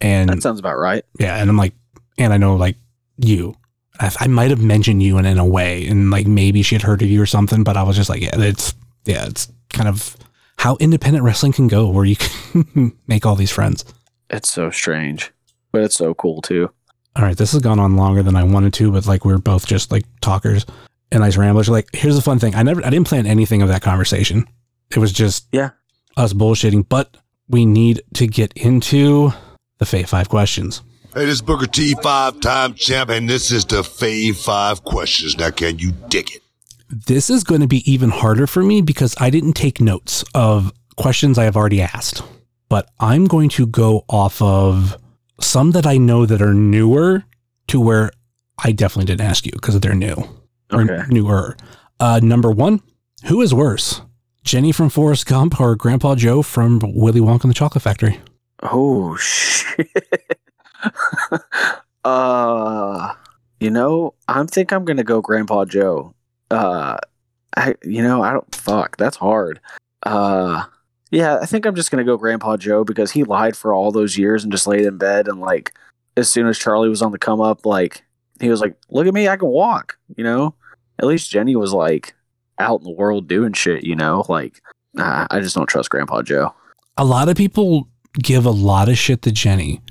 And That sounds about right. yeah. And I'm like, and I know like you, I, I might have mentioned you in, in a way and like maybe she had heard of you or something, but I was just like, yeah, it's, yeah, it's kind of how independent wrestling can go where you can make all these friends. It's so strange, but it's so cool too. All right, this has gone on longer than I wanted to, but like we're both just like talkers and nice ramblers. Like, here's the fun thing: I never, I didn't plan anything of that conversation. It was just Yeah. us bullshitting. But we need to get into the Fave Five questions. Hey, this is Booker T, five time champ, and this is the Fave Five Questions. Now, can you dig it? This is going to be even harder for me because I didn't take notes of questions I have already asked. But I'm going to go off of some that I know that are newer to where I definitely didn't ask you because they're new or Okay. newer. Uh, number one, who is worse, Jenny from Forrest Gump or Grandpa Joe from Willy Wonka and the Chocolate Factory? Oh shit. uh you know, I think I'm gonna go Grandpa Joe. Uh I you know, I don't fuck, that's hard. Uh yeah, I think I'm just gonna go Grandpa Joe because he lied for all those years and just laid in bed and like as soon as Charlie was on the come up, like he was like, Look at me, I can walk, you know? At least Jenny was like out in the world doing shit, you know? Like I just don't trust Grandpa Joe. a lot of people give a lot of shit to Jenny,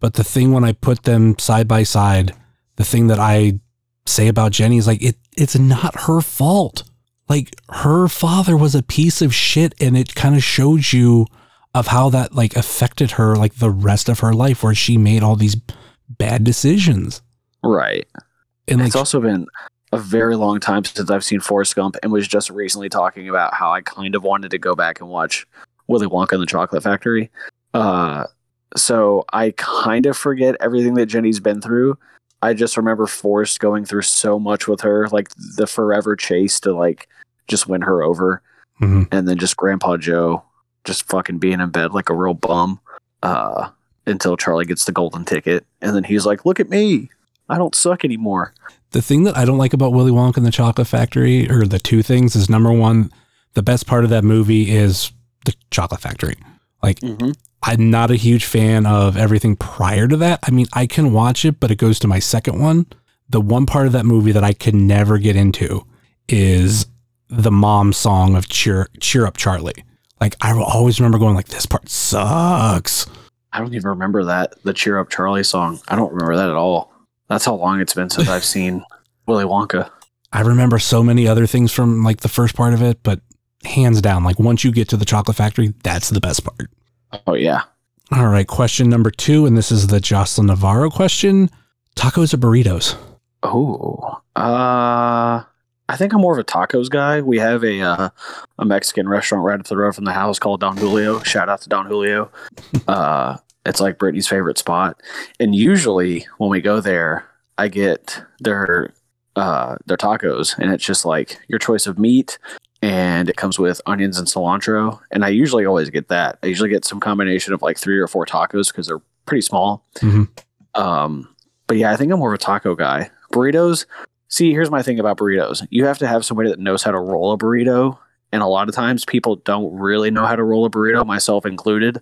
but the thing when I put them side by side, the thing that I say about Jenny is like it it's not her fault. Like her father was a piece of shit and it kind of shows you of how that like affected her like the rest of her life where she made all these bad decisions. Right. And like it's also been a very long time since I've seen Forrest Gump and was just recently talking about how I kind of wanted to go back and watch Willy Wonka and the Chocolate Factory. Uh, so I kind of forget everything that Jenny's been through. I just remember Forrest going through so much with her, like the forever chase to like just win her over, Mhm. and then just Grandpa Joe just fucking being in bed like a real bum uh, until Charlie gets the golden ticket, and then he's like, "Look at me, I don't suck anymore." The thing that I don't like about Willy Wonka and the Chocolate Factory, or the two things, is number one, the best part of that movie is the Chocolate Factory. Like, Mm-hmm. I'm not a huge fan of everything prior to that. I mean, I can watch it, but it goes to my second one. The one part of that movie that I can never get into is the mom song of Cheer Cheer Up Charlie. Like I will always remember going like this part sucks. I don't even remember that the Cheer Up Charlie song. I don't remember that at all. That's how long it's been since I've seen Willy Wonka. I remember so many other things from like the first part of it, but hands down, like once you get to the chocolate factory, that's the best part. Oh yeah. All right, question number two, and this is the Jocelyn Navarro question: tacos or burritos? Oh. Uh I think I'm more of a tacos guy. We have a uh, a Mexican restaurant right up the road from the house called Don Julio. Shout out to Don Julio. uh it's like Brittany's favorite spot. And usually when we go there, I get their uh their tacos and it's just like your choice of meat and it comes with onions and cilantro and I usually always get that. I usually get some combination of like 3 or 4 tacos because they're pretty small. Mhm. Um but yeah, I think I'm more of a taco guy. Burritos, see, here's my thing about burritos. You have to have somebody that knows how to roll a burrito. And a lot of times people don't really know how to roll a burrito, myself included.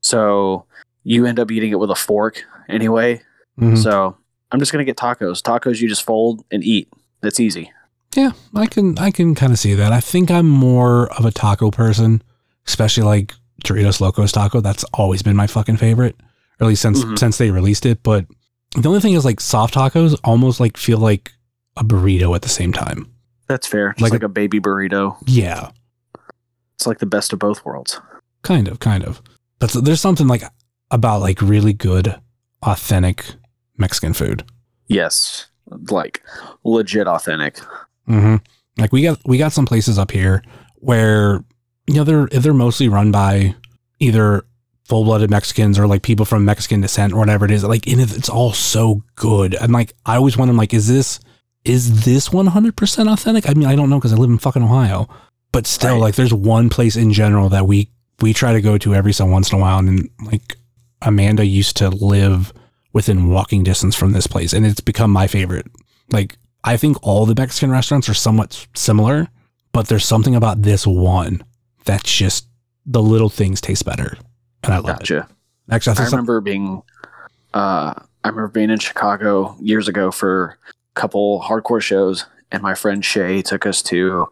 So you end up eating it with a fork anyway. Mhm. So I'm just going to get tacos. Tacos you just fold and eat. That's easy. Yeah, I can I can kind of see that. I think I'm more of a taco person, especially like Doritos Locos Taco. That's always been my fucking favorite, or at least since Mhm. since they released it. But the only thing is like soft tacos almost like feel like a burrito at the same time. That's fair. Like like, a- a baby burrito. Yeah, It's like the best of both worlds. kind of, kind of. But there's something like about like really good, authentic Mexican food. Yes. Like legit authentic. Hmm Like we got we got some places up here where you know they're they're mostly run by either full blooded Mexicans or like people from Mexican descent or whatever it is. Like and it's all so good. And like I always wonder, like, is this is this one hundred percent authentic? I mean, I don't know because I live in fucking Ohio, but still, Right. like, there's one place in general that we we try to go to every so once in a while, and like Amanda used to live within walking distance from this place, and it's become my favorite. Like, I think all the Mexican restaurants are somewhat similar, but there's something about this one that's just the little things taste better, and I love it. Actually, I I remember being uh I remember being in Chicago years ago for a couple hardcore shows and my friend Shay took us to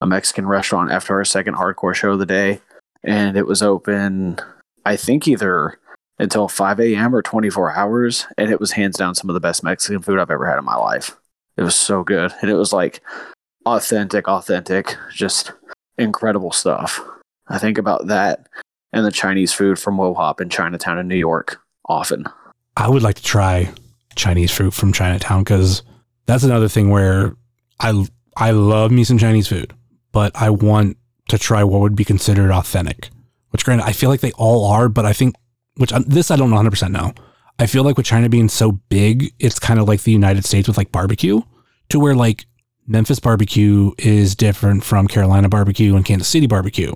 a Mexican restaurant after our second hardcore show of the day and it was open I think either until 5 a.m. or 24 hours and it was hands down some of the best Mexican food I've ever had in my life. It was so good and it was like authentic authentic just incredible stuff. I think about that and the Chinese food from Wo Hop in Chinatown in New York often. I would like to try Chinese food from Chinatown because that's another thing where I I love me some Chinese food, but I want to try what would be considered authentic. Which, granted, I feel like they all are, but I think which um, this I don't 100 percent know. I feel like with China being so big, it's kind of like the United States with like barbecue, to where like Memphis barbecue is different from Carolina barbecue and Kansas City barbecue.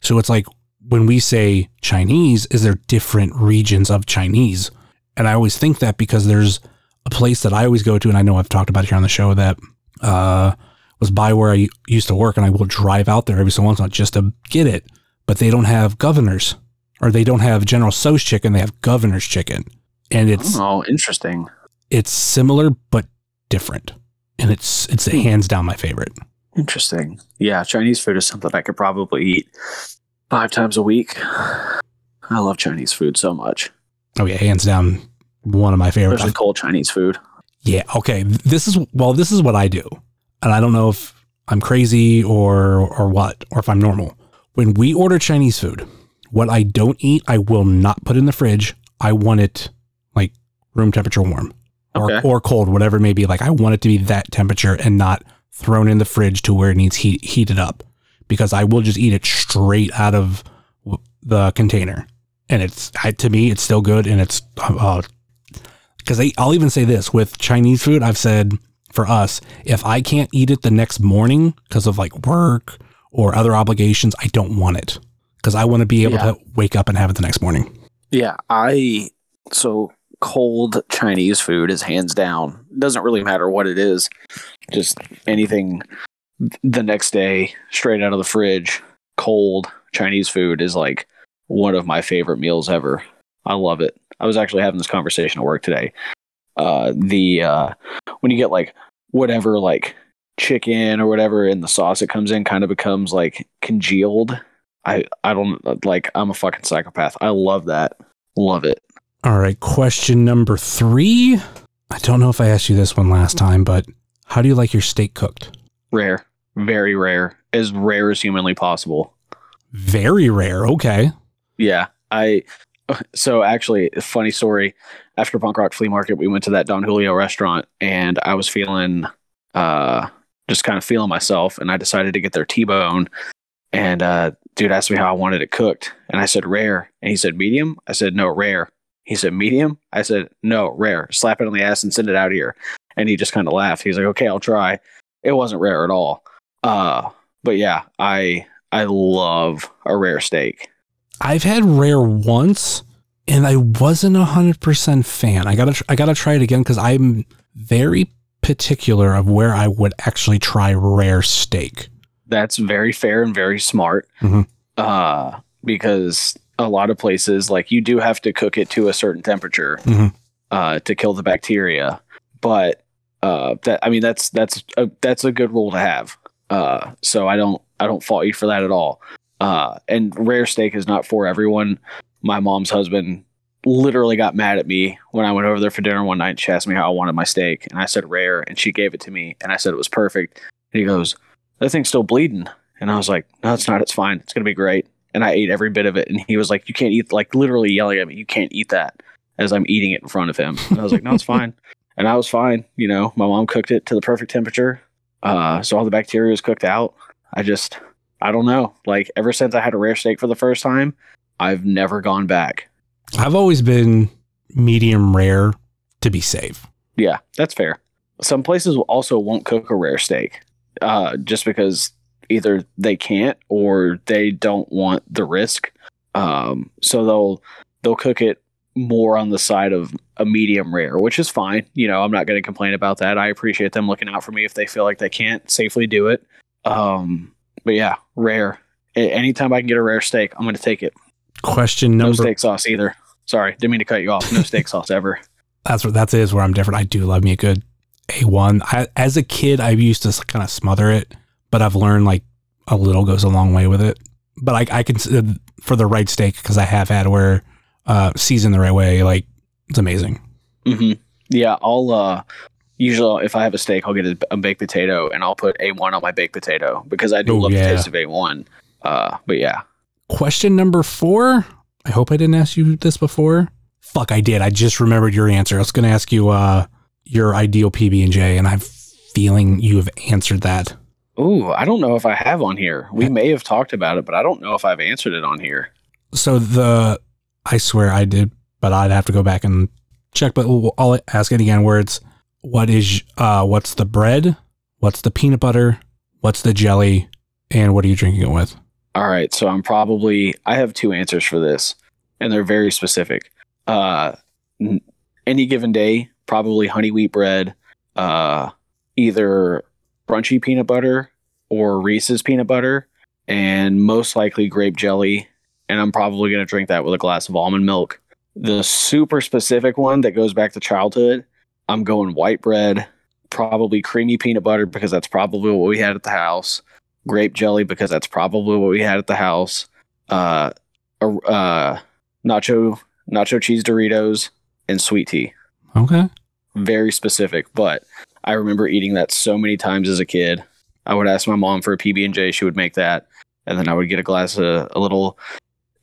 So it's like when we say Chinese, is there different regions of Chinese? And I always think that because there's a place that I always go to, and I know I've talked about here on the show that uh, was by where I used to work, and I will drive out there every so once just to get it. But they don't have governors, or they don't have General Tso's chicken. They have governor's chicken, and it's Oh, interesting. it's similar but different, and it's it's Hmm. hands down my favorite. Interesting. Yeah, Chinese food is something I could probably eat five times a week. I love Chinese food so much, Oh yeah, hands down one of my favorites. especially cold Chinese food. Yeah. Okay. This is well. This is what I do, and I don't know if I'm crazy or or what, or if I'm normal. When we order Chinese food, what I don't eat, I will not put in the fridge. I want it room temperature warm or Okay. or cold, whatever it may be. Like I want it to be that temperature and not thrown in the fridge to where it needs heat heated up, because I will just eat it straight out of the container, and it's I, to me it's still good, and it's uh, because I'll even say this with Chinese food, I've said for us, if I can't eat it the next morning because of like work or other obligations, I don't want it because I want to be able Yeah. to wake up and have it the next morning. Yeah, I so cold Chinese food is hands down. Doesn't really matter what it is. Just anything the next day straight out of the fridge, cold Chinese food is like one of my favorite meals ever. I love it. I was actually having this conversation at work today. Uh the uh when you get like whatever like chicken or whatever in the sauce it comes in kind of becomes like congealed. I I don't like I'm a fucking psychopath. I love that. Love it. All right. Question number three. I don't know if I asked you this one last time, but how do you like your steak cooked? Rare. Very rare. As rare as humanly possible. Very rare. Okay. Yeah. I so actually funny story. After Punk Rock Flea Market, we went to that Don Julio restaurant and I was feeling uh just kind of feeling myself and I decided to get their T-bone and uh dude asked me how I wanted it cooked and I said rare and he said medium. I said no rare. He said medium. I said no rare. Slap it on the ass and send it out here. And he just kind of laughed. He's like, "Okay, I'll try." It wasn't rare at all. Uh but yeah, I I love a rare steak. I've had rare once and I wasn't a hundred percent fan. I gotta, tr- I gotta try it again because I'm very particular of where I would actually try rare steak. that's very fair and very smart Mhm. uh because a lot of places like you do have to cook it to a certain temperature Mhm. uh to kill the bacteria but uh that i mean that's that's a, that's a good rule to have uh so i don't i don't fault you for that at all uh and rare steak is not for everyone my mom's husband literally got mad at me when i went over there for dinner one night and she asked me how i wanted my steak and i said rare and she gave it to me and i said it was perfect and he goes that thing's still bleeding. And I was like, no, it's not. It's fine. It's going to be great. And I ate every bit of it. And he was like, you can't eat, like literally yelling at me, you can't eat that as I'm eating it in front of him. And I was like, no, it's fine. And I was fine. You know, my mom cooked it to the perfect temperature. Uh, so all the bacteria was cooked out. I just, I don't know. Like ever since I had a rare steak for the first time, I've never gone back. I've always been medium rare to be safe. Yeah, that's fair. Some places also won't cook a rare steak, uh, just because either they can't or they don't want the risk. Um, so they'll they'll cook it more on the side of a medium rare, which is fine. You know, I'm not going to complain about that. I appreciate them looking out for me if they feel like they can't safely do it. Um, but yeah, rare. A- anytime I can get a rare steak, I'm going to take it. Question number No steak sauce either. Sorry, didn't mean to cut you off. No steak sauce ever. that's what that is where I'm different. I do love me a good A1. I, as a kid, I used to kind of smother it, but I've learned like a little goes a long way with it. But I, I can uh, for the right steak because I have had where uh, seasoned the right way, like it's amazing. hmm Yeah, I'll uh, usually if I have a steak, I'll get a, a baked potato and I'll put A1 on my baked potato because I do Oh, love yeah. the taste of A1. Uh, but yeah, Question number four. I hope I didn't ask you this before. Fuck, I did. I just remembered your answer. I was going to ask you uh, your ideal PB and J, and I'm feeling you have answered that. Ooh, I don't know if I have on here. We may have talked about it, but I don't know if I've answered it on here. So the, I swear I did, but I'd have to go back and check. But I'll ask it again. Where it's what is uh, what's the bread, what's the peanut butter, what's the jelly, and what are you drinking it with? All right, so I'm probably I have two answers for this, and they're very specific. Uh, n- any given day, probably honey wheat bread, uh, either crunchy peanut butter or Reese's peanut butter, and most likely grape jelly. And I'm probably going to drink that with a glass of almond milk. The super specific one that goes back to childhood, I'm going white bread, probably creamy peanut butter because that's probably what we had at the house grape jelly because that's probably what we had at the house. Uh, uh, nacho nacho cheese Doritos and sweet tea. Okay. Very specific, but I remember eating that so many times as a kid. I would ask my mom for a PB and J. She would make that, and then I would get a glass of a little,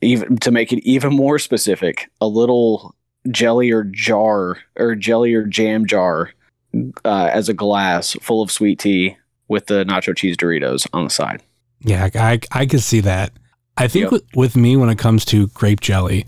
even to make it even more specific, a little jelly or jar or jelly or jam jar uh, as a glass full of sweet tea with the nacho cheese Doritos on the side. Yeah, I, I could see that. I think Yep. with, with me, when it comes to grape jelly,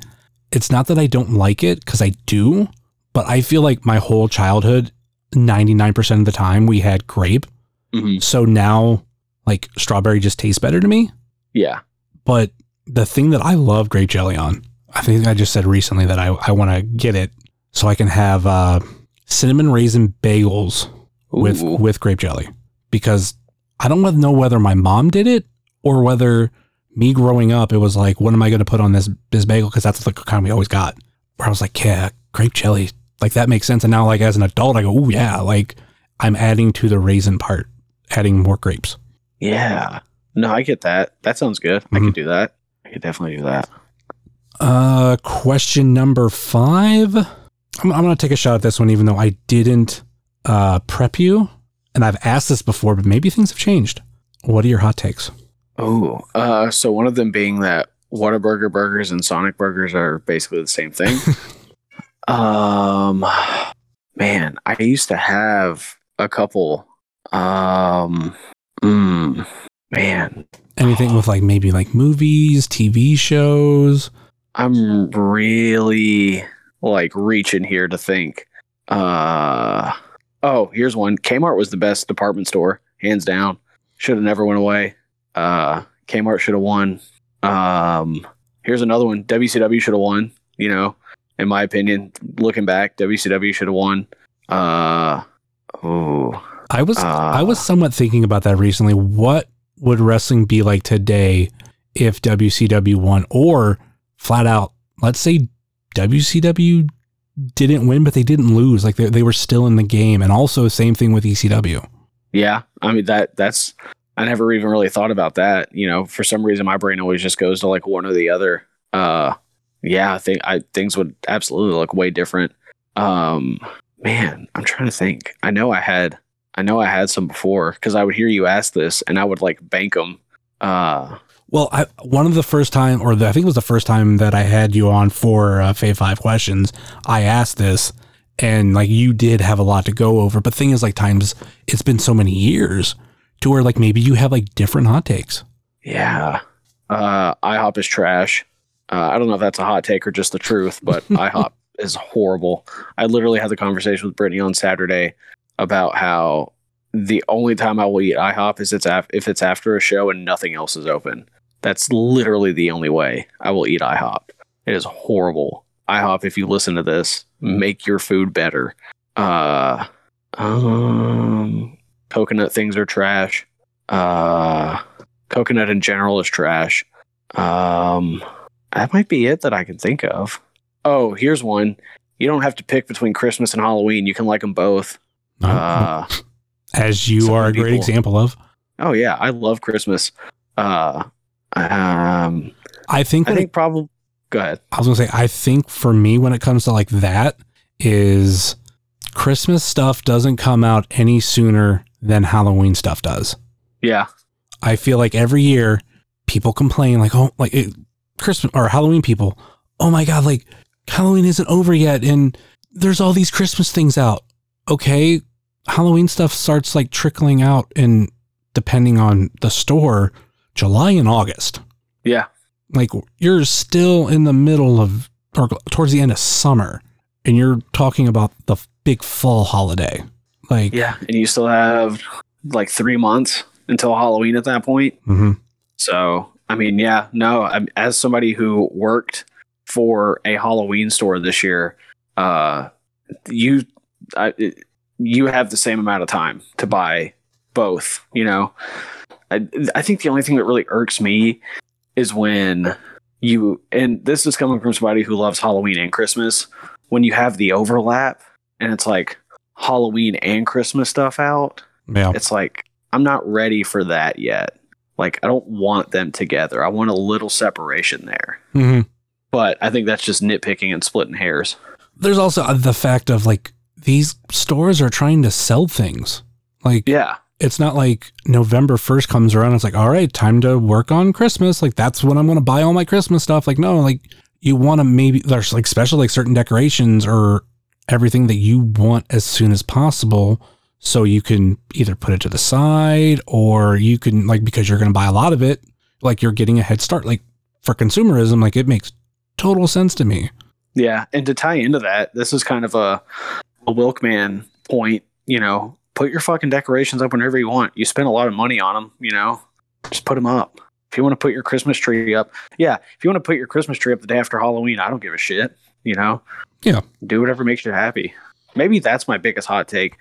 it's not that I don't like it because I do, but I feel like my whole childhood, 99% of the time, we had grape. Mhm. So now, like, strawberry just tastes better to me. Yeah. But the thing that I love grape jelly on, I think I just said recently that I, I want to get it so I can have uh, cinnamon raisin bagels with with grape jelly because I don't know whether my mom did it or whether me growing up it was like what am I going to put on this this bagel because that's the kind we always got where I was like yeah grape jelly like that makes sense and now like as an adult I go oh yeah like I'm adding to the raisin part adding more grapes Yeah. No, I get that. That sounds good. I Mhm. could do that. I could definitely do that. Uh, question number five. I'm, I'm going to take a shot at this one, even though I didn't uh, prep you. And I've asked this before, but maybe things have changed. What are your hot takes? Oh, uh, so one of them being that Whataburger burgers and Sonic burgers are basically the same thing. um, man, I used to have a couple. Um, mm, man, Anything with like maybe like movies, TV shows? I'm really like reaching here to think. Uh oh, here's one. Kmart was the best department store, hands down. Should have never went away. Uh Kmart should have won. Um here's another one. WCW should have won, you know, in my opinion. Looking back, WCW should have won. Uh oh. I was Uh. I was somewhat thinking about that recently. What would wrestling be like today if WCW won, or flat out, let's say WCW didn't win, but they didn't lose. Like they, they were still in the game, and also same thing with ECW. Yeah, I mean that that's I never even really thought about that. You know, for some reason my brain always just goes to like one or the other. Uh yeah, I think I things would absolutely look way different. Um man, I'm trying to think. I know I had I know I had some before cuz I would hear you ask this and I would like bank them. Uh Well, I, one of the first time, or the, I think it was the first time that I had you on for uh, Fave Five questions, I asked this, and like you did have a lot to go over. But thing is, like times it's been so many years to where like maybe you have like different hot takes. yeah. Uh IHOP is trash. Uh, I don't know if that's a hot take or just the truth, but IHOP is horrible. I literally had the conversation with Brittany on Saturday about how the only time I will eat IHOP is it's af- if it's after a show and nothing else is open. That's literally the only way I will eat IHOP. It is horrible. IHOP, if you listen to this, make your food better. Uh, um, coconut things are trash. Uh, coconut in general is trash. Um, that might be it that I can think of. Oh, here's one. You don't have to pick between Christmas and Halloween. You can like them both. Uh, As you some are a great people- example of. oh yeah, I love Christmas. Uh, um, I think I think probably. Go ahead. I was gonna say, I think for me, when it comes to like that, is Christmas stuff doesn't come out any sooner than Halloween stuff does. Yeah. I feel like every year people complain like, oh, like it, Christmas or Halloween people, oh my God, like Halloween isn't over yet. And there's all these Christmas things out. Okay. Halloween stuff starts like trickling out and depending on the store, July and August. Yeah. Like you're still in the middle of or towards the end of summer and you're talking about the big fall holiday. Like, Yeah. And you still have like three months until Halloween at that point. mhm. So, I mean, yeah, no, I'm, as somebody who worked for a Halloween store this year, uh, you, I, you have the same amount of time to buy both, you know? I, I think the only thing that really irks me is when you, and this is coming from somebody who loves Halloween and Christmas, when you have the overlap and it's like Halloween and Christmas stuff out yeah. it's like I'm not ready for that yet. Like I don't want them together. I want a little separation there. hmm But I think that's just nitpicking and splitting hairs. There's also the fact of like these stores are trying to sell things. Like, Yeah. it's not like November 1st comes around. It's like, all right, time to work on Christmas. Like, that's when I'm going to buy all my Christmas stuff. Like, no, like, you want to maybe, there's like special, like certain decorations or everything that you want as soon as possible. So you can either put it to the side or you can, like, because you're going to buy a lot of it, like, you're getting a head start. Like, for consumerism, like, it makes total sense to me. Yeah. And to tie into that, this is kind of a a Wilkman point, you know, put your fucking decorations up whenever you want. You spend a lot of money on them, you know. Just put them up. If you want to put your Christmas tree up, yeah. If you want to put your Christmas tree up the day after Halloween, I don't give a shit. You know. Yeah. Do whatever makes you happy. Maybe that's my biggest hot take.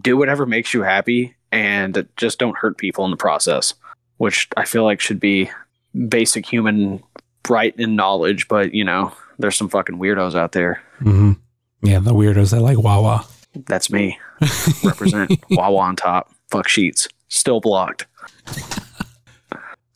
Do whatever makes you happy, and just don't hurt people in the process. Which I feel like should be basic human right and knowledge. But you know, there's some fucking weirdos out there. hmm Yeah, the weirdos that like Wawa. That's me. Represent Wawa on top. Fuck Sheetz. Still blocked.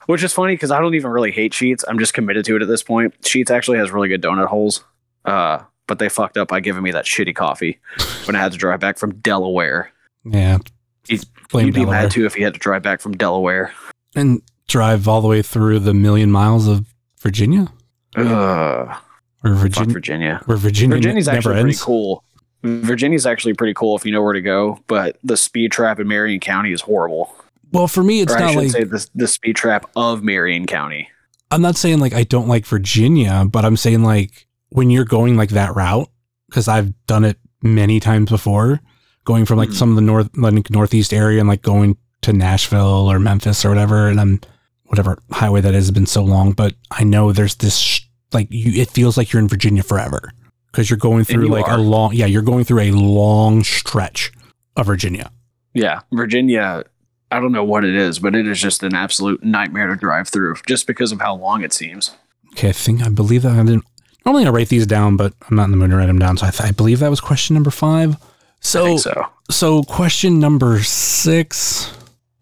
Which is funny because I don't even really hate Sheetz. I'm just committed to it at this point. Sheetz actually has really good donut holes. Uh, but they fucked up by giving me that shitty coffee when I had to drive back from Delaware. Yeah. He's- Blame You'd be mad too if he had to drive back from Delaware. And drive all the way through the million miles of Virginia? Ugh, Or Virginia? Virginia. Where Virginia Virginia's never actually pretty cool. Virginia's actually pretty cool if you know where to go, but the speed trap in Marion County is horrible. Well, for me, it's or I not should like say the, the speed trap of Marion County. I'm not saying like I don't like Virginia, but I'm saying like when you're going like that route, because I've done it many times before, going from like Mhm. some of the north like northeast area and like going to Nashville or Memphis or whatever, and I'm whatever highway that is has been so long, but I know there's this sh- like you it feels like you're in Virginia forever because you're going through you like are. a long yeah you're going through a long stretch of Virginia. Yeah, Virginia. I don't know what it is, but it is just an absolute nightmare to drive through, just because of how long it seems. Okay, I think I believe that I didn't. Normally I write these down, but I'm not in the mood to write them down. So I, th- I believe that was question number five. I So, think so. so question number six.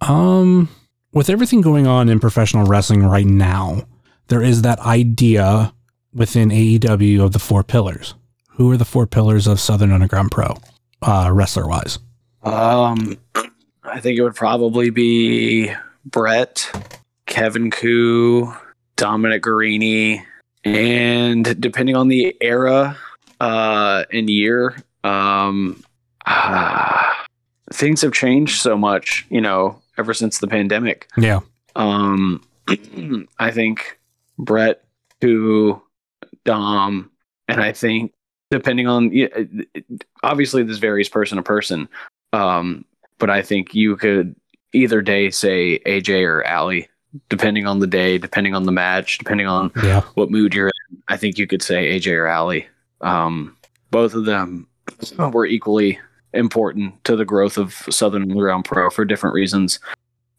Um, with everything going on in professional wrestling right now, there is that idea within AEW of the four pillars. Who are the four pillars of Southern Underground Pro, uh, wrestler wise? Um, I think it would probably be Brett, Kevin Koo, Dominic Guarini, and depending on the era uh, and year, um, ah, things have changed so much. You know, ever since the pandemic. Yeah. Um, I think Brett, who, Dom, and I think depending on it- obviously this varies person to person. Um, but I think you could either day say AJ or Allie, depending on the day, depending on the match, depending on Yeah. what mood you're in. I think you could say AJ or Allie. Um, both of them were equally important to the growth of Southern Underground Pro for different reasons.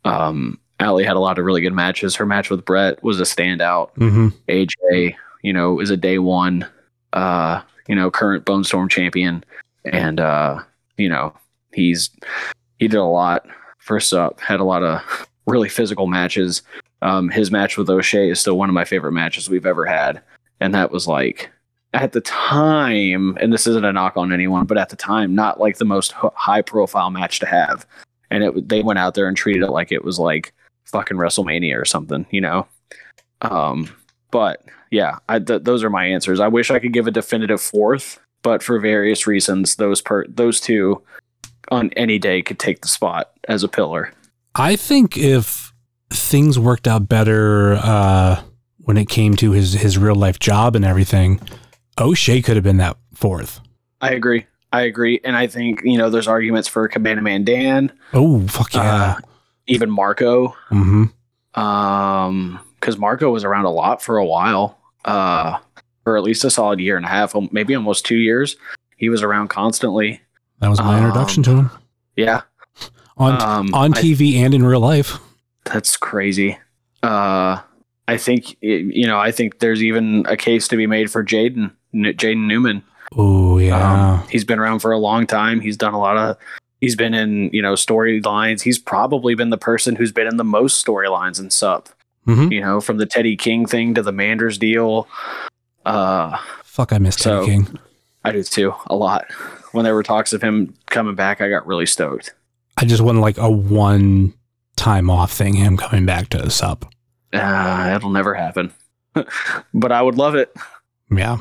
Um, Allie had a lot of really good matches. Her match with Brett was a standout. Mm-hmm. AJ, you know, is a day one, uh, you know, current Bone Storm champion, and uh, you know, he's he did a lot. First up, had a lot of really physical matches. Um, his match with O'Shea is still one of my favorite matches we've ever had, and that was like at the time, and this isn't a knock on anyone, but at the time, not like the most high profile match to have. And it they went out there and treated it like it was like fucking WrestleMania or something, you know. Um, but yeah, I, th- those are my answers. I wish I could give a definitive fourth, but for various reasons, those per those two on any day could take the spot as a pillar. I think if things worked out better uh, when it came to his his real life job and everything, O'Shea could have been that fourth. I agree. I agree, and I think you know there's arguments for Cabana Man Dan. Oh fuck yeah! Uh, even Marco. Mm-hmm. Um, because Marco was around a lot for a while, uh, for at least a solid year and a half, maybe almost two years. He was around constantly. That was my Um, introduction to him Yeah, on um, on I- TV and in real life. That's crazy. Uh, I think you know. I think there's even a case to be made for Jaden Jaden Newman. Oh yeah, Um, he's been around for a long time. He's done a lot of. He's been in you know storylines. He's probably been the person who's been in the most storylines in Sup. Mhm. You know, from the Teddy King thing to the Manders deal. Uh, fuck, I missed so- Teddy King. I do too a lot. When there were talks of him coming back, I got really stoked. I just want like a one time off thing. Him coming back to Sup. Uh, it'll never happen, but I would love it. Yeah.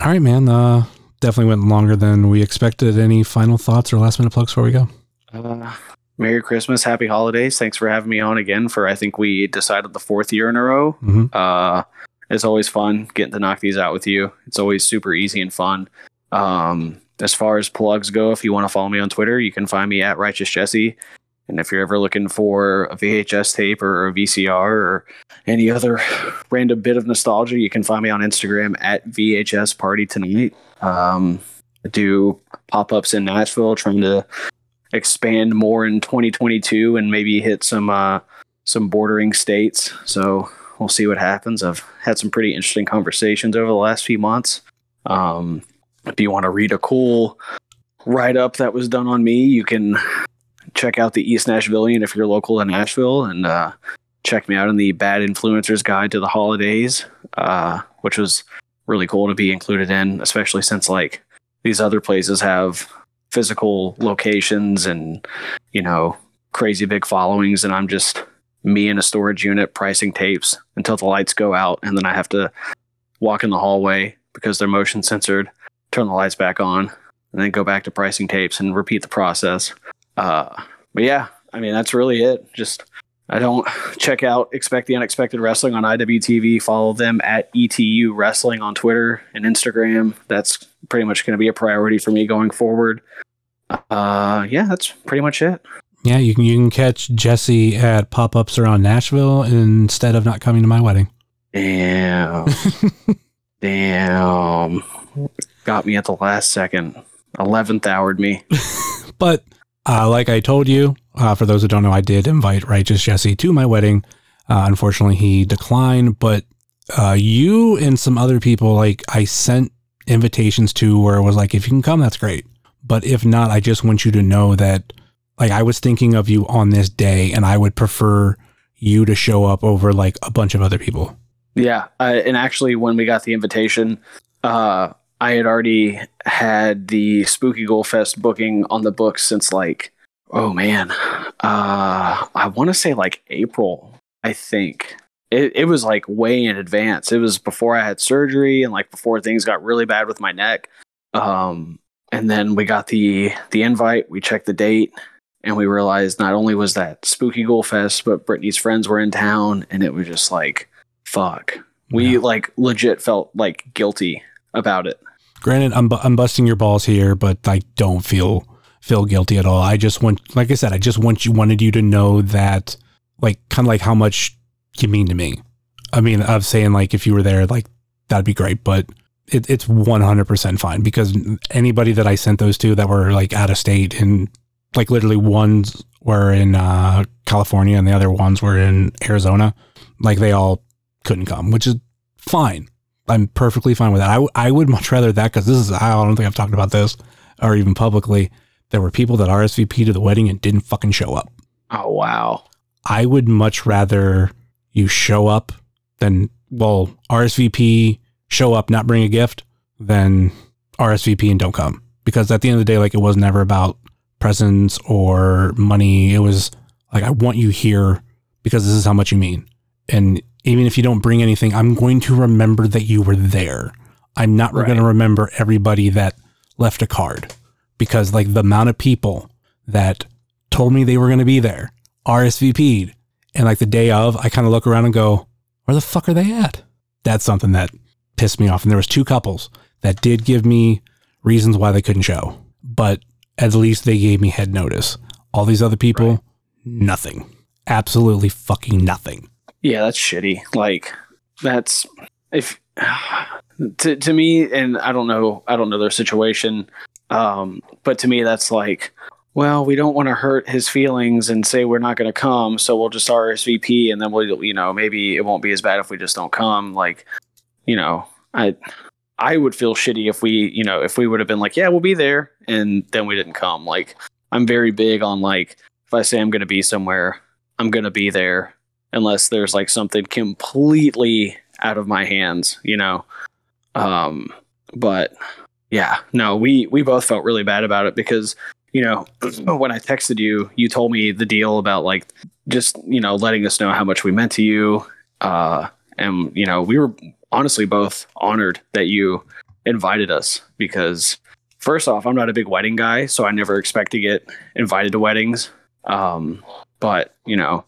All right, man. Uh, definitely went longer than we expected. Any final thoughts or last minute plugs before we go? Uh, Merry Christmas, Happy Holidays. Thanks for having me on again for I think we decided the fourth year in a row. Mhm. Uh, it's always fun getting to knock these out with you. It's always super easy and fun. Um, as far as plugs go, if you want to follow me on Twitter, you can find me at Righteous Jesse. And if you're ever looking for a VHS tape or a VCR or any other random bit of nostalgia, you can find me on Instagram at VHS Party Tonight. Um, I do pop ups in Nashville, trying to expand more in 2022 and maybe hit some uh, some bordering states. So we'll see what happens. I've had some pretty interesting conversations over the last few months. Um, if you want to read a cool write up that was done on me, you can check out the East Nashvillian if you're local in Nashville and uh, check me out in the Bad Influencers Guide to the Holidays, uh, which was really cool to be included in, especially since like these other places have physical locations and you know crazy big followings, and I'm just me in a storage unit pricing tapes until the lights go out, and then I have to walk in the hallway because they're motion censored, turn the lights back on, and then go back to pricing tapes and repeat the process. Uh, but yeah, I mean that's really it. Just I don't check out Expect the Unexpected Wrestling on IWTV. Follow them at ETU Wrestling on Twitter and Instagram. That's pretty much going to be a priority for me going forward. Uh, yeah, that's pretty much it. Yeah, you can you can catch Jesse at pop ups around Nashville instead of not coming to my wedding. Damn, damn, got me at the last second. Eleventh houred me. But uh, like I told you, uh, for those who don't know, I did invite Righteous Jesse to my wedding. Uh, unfortunately, he declined. But uh, you and some other people, like I sent invitations to, where it was like, if you can come, that's great. But if not, I just want you to know that, like, I was thinking of you on this day, and I would prefer you to show up over like a bunch of other people. Yeah, and actually, when we got the invitation, uh, I had already had the Spooky Goal Fest booking on the books since like, oh man, uh, I want to say like April. I think it, it was like way in advance. It was before I had surgery and like before things got really bad with my neck. Um, and then we got the the invite. We checked the date, and we realized not only was that Spooky Goal Fest, but Brittany's friends were in town, and it was just like, fuck. We Yeah. like legit felt like guilty about it. Granted, I'm bu- I'm busting your balls here, but I don't feel feel guilty at all. I just want, like I said, I just want you wanted you to know that, like, kind of like how much you mean to me. I mean, of saying like if you were there, like that'd be great, but it, it's 100 percent fine because anybody that I sent those to that were like out of state and like literally ones were in uh, California and the other ones were in Arizona, like they all couldn't come, which is fine. I'm perfectly fine with that. I, w- I would much rather that because this is, I don't think I've talked about this or even publicly. There were people that RSVP to the wedding and didn't fucking show up. Oh wow. I would much rather you show up than, well, RSVP, show up, not bring a gift, then RSVP and don't come. Because at the end of the day, like it was never about presents or money. It was like, I want you here because this is how much you mean. And even if you don't bring anything, I'm going to remember that you were there. I'm not Right. going to remember everybody that left a card because, like, the amount of people that told me they were going to be there, RSVP'd, and like the day of, I kind of look around and go, where the fuck are they at? That's something that pissed me off. And there was two couples that did give me reasons why they couldn't show, but at least they gave me head notice. All these other people, Right. nothing. Absolutely fucking nothing. Yeah, that's shitty. Like that's if to to me and I don't know I don't know their situation um but to me that's like well, we don't want to hurt his feelings and say we're not going to come, so we'll just RSVP and then we'll you know, maybe it won't be as bad if we just don't come like you know, I I would feel shitty if we, you know, if we would have been like, yeah, we'll be there and then we didn't come. Like I'm very big on like if I say I'm going to be somewhere, I'm going to be there unless there's like something completely out of my hands, you know. Um, but yeah, no, we we both felt really bad about it because you know when I texted you, you told me the deal about like just you know letting us know how much we meant to you, uh, and you know we were honestly both honored that you invited us because first off, I'm not a big wedding guy, so I never expect to get invited to weddings. Um, but you know,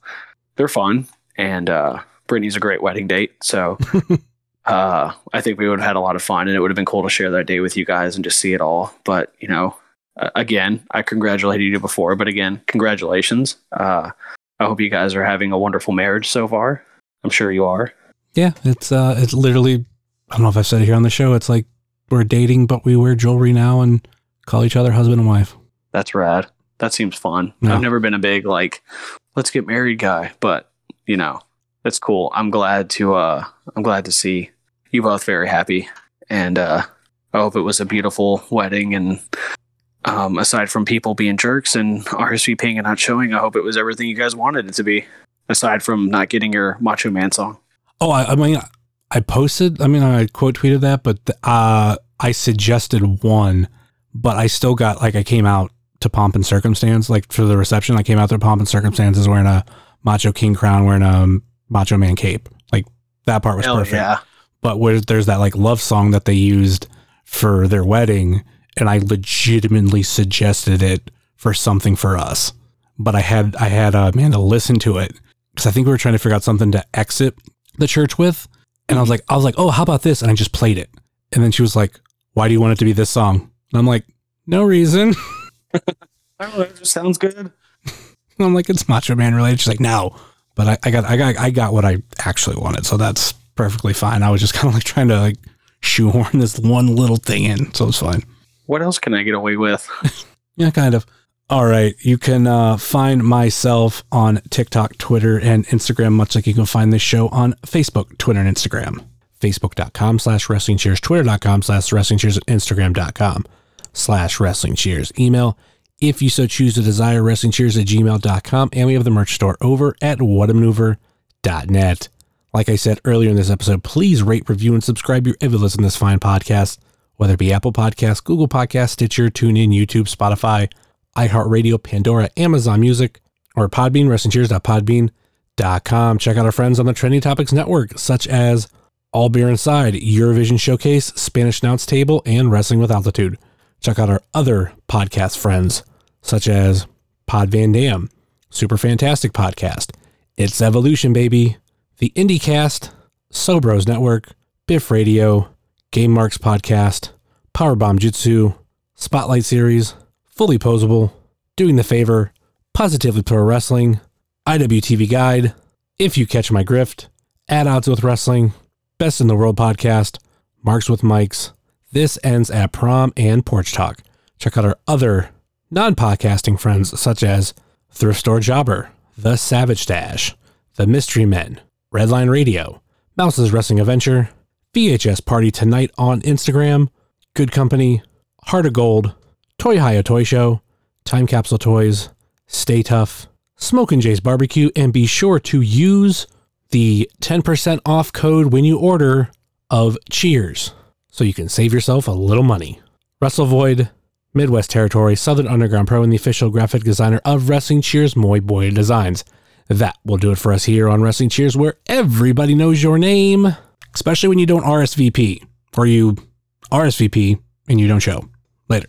they're fun, and uh, Brittany's a great wedding date. So uh, I think we would have had a lot of fun, and it would have been cool to share that day with you guys and just see it all. But you know, uh, again, I congratulated you before, but again, congratulations. Uh, I hope you guys are having a wonderful marriage so far. I'm sure you are. Yeah, it's uh, it's literally. I don't know if I've said it here on the show. It's like we're dating, but we wear jewelry now and call each other husband and wife. That's rad. That seems fun. Yeah. I've never been a big like let's get married guy, but you know, that's cool. I'm glad to uh I'm glad to see you both very happy and uh I hope it was a beautiful wedding and um aside from people being jerks and RSVPing and not showing, I hope it was everything you guys wanted it to be. Aside from not getting your Macho Man song. Oh, I, I mean, I posted. I mean, I quote tweeted that, but uh, I suggested one, but I still got like I came out to pomp and circumstance, like for the reception. I came out there pomp and circumstances wearing a Macho King crown, wearing a Macho Man cape. Like that part was perfect. yeah. but where there's that like love song that they used for their wedding and i legitimately suggested it for something for us but i had i had uh, amanda listen to it because i think we were trying to figure out something to exit the church with and i was like i was like oh how about this and i just played it and then she was like why do you want it to be this song and i'm like no reason I don't know, it just sounds good. And I'm like, it's Macho Man related. She's like, no, but I, I got, I got, I got what I actually wanted, so that's perfectly fine. I was just kind of like trying to like shoehorn this one little thing in, so it's fine. What else can I get away with? Yeah, kind of. All right, you can uh, find myself on TikTok, Twitter, and Instagram, much like you can find this show on Facebook, Twitter, and Instagram. Facebook.com slash wrestling cheers, Twitter.com slash wrestling cheers, Instagram.com slash wrestling cheers. Email if you so choose to desire wrestling cheers at gmail.com and we have the merch store over at whatamaneuver.net like i said earlier in this episode please rate review and subscribe your ever listen to this fine podcast whether it be apple Podcasts, google Podcasts, stitcher tunein youtube spotify iheartradio pandora amazon music or podbean wrestlingcheers.podbean.com check out our friends on the trending topics network such as all beer inside eurovision showcase spanish announce table and wrestling with altitude check out our other podcast friends, such as Pod Van Dam, Super Fantastic Podcast, It's Evolution Baby, the IndieCast, Sobros Network, Biff Radio, Game Marks Podcast, Powerbomb Jutsu, Spotlight Series, Fully Posable, Doing the Favor, Positively Pro Wrestling, IWTV Guide, If You Catch My Grift, Add Odds with Wrestling, Best in the World Podcast, Marks with Mics, this ends at prom and porch talk. Check out our other non podcasting friends, such as Thrift Store Jobber, The Savage Dash, The Mystery Men, Redline Radio, Mouse's Wrestling Adventure, VHS Party Tonight on Instagram, Good Company, Heart of Gold, Toy Hio Toy Show, Time Capsule Toys, Stay Tough, Smokin' Jay's Barbecue, and be sure to use the 10% off code when you order of Cheers. So you can save yourself a little money. Russell Void, Midwest Territory, Southern Underground Pro, and the official graphic designer of Wrestling Cheers, Moy Boy Designs. That will do it for us here on Wrestling Cheers, where everybody knows your name, especially when you don't RSVP or you RSVP and you don't show. Later.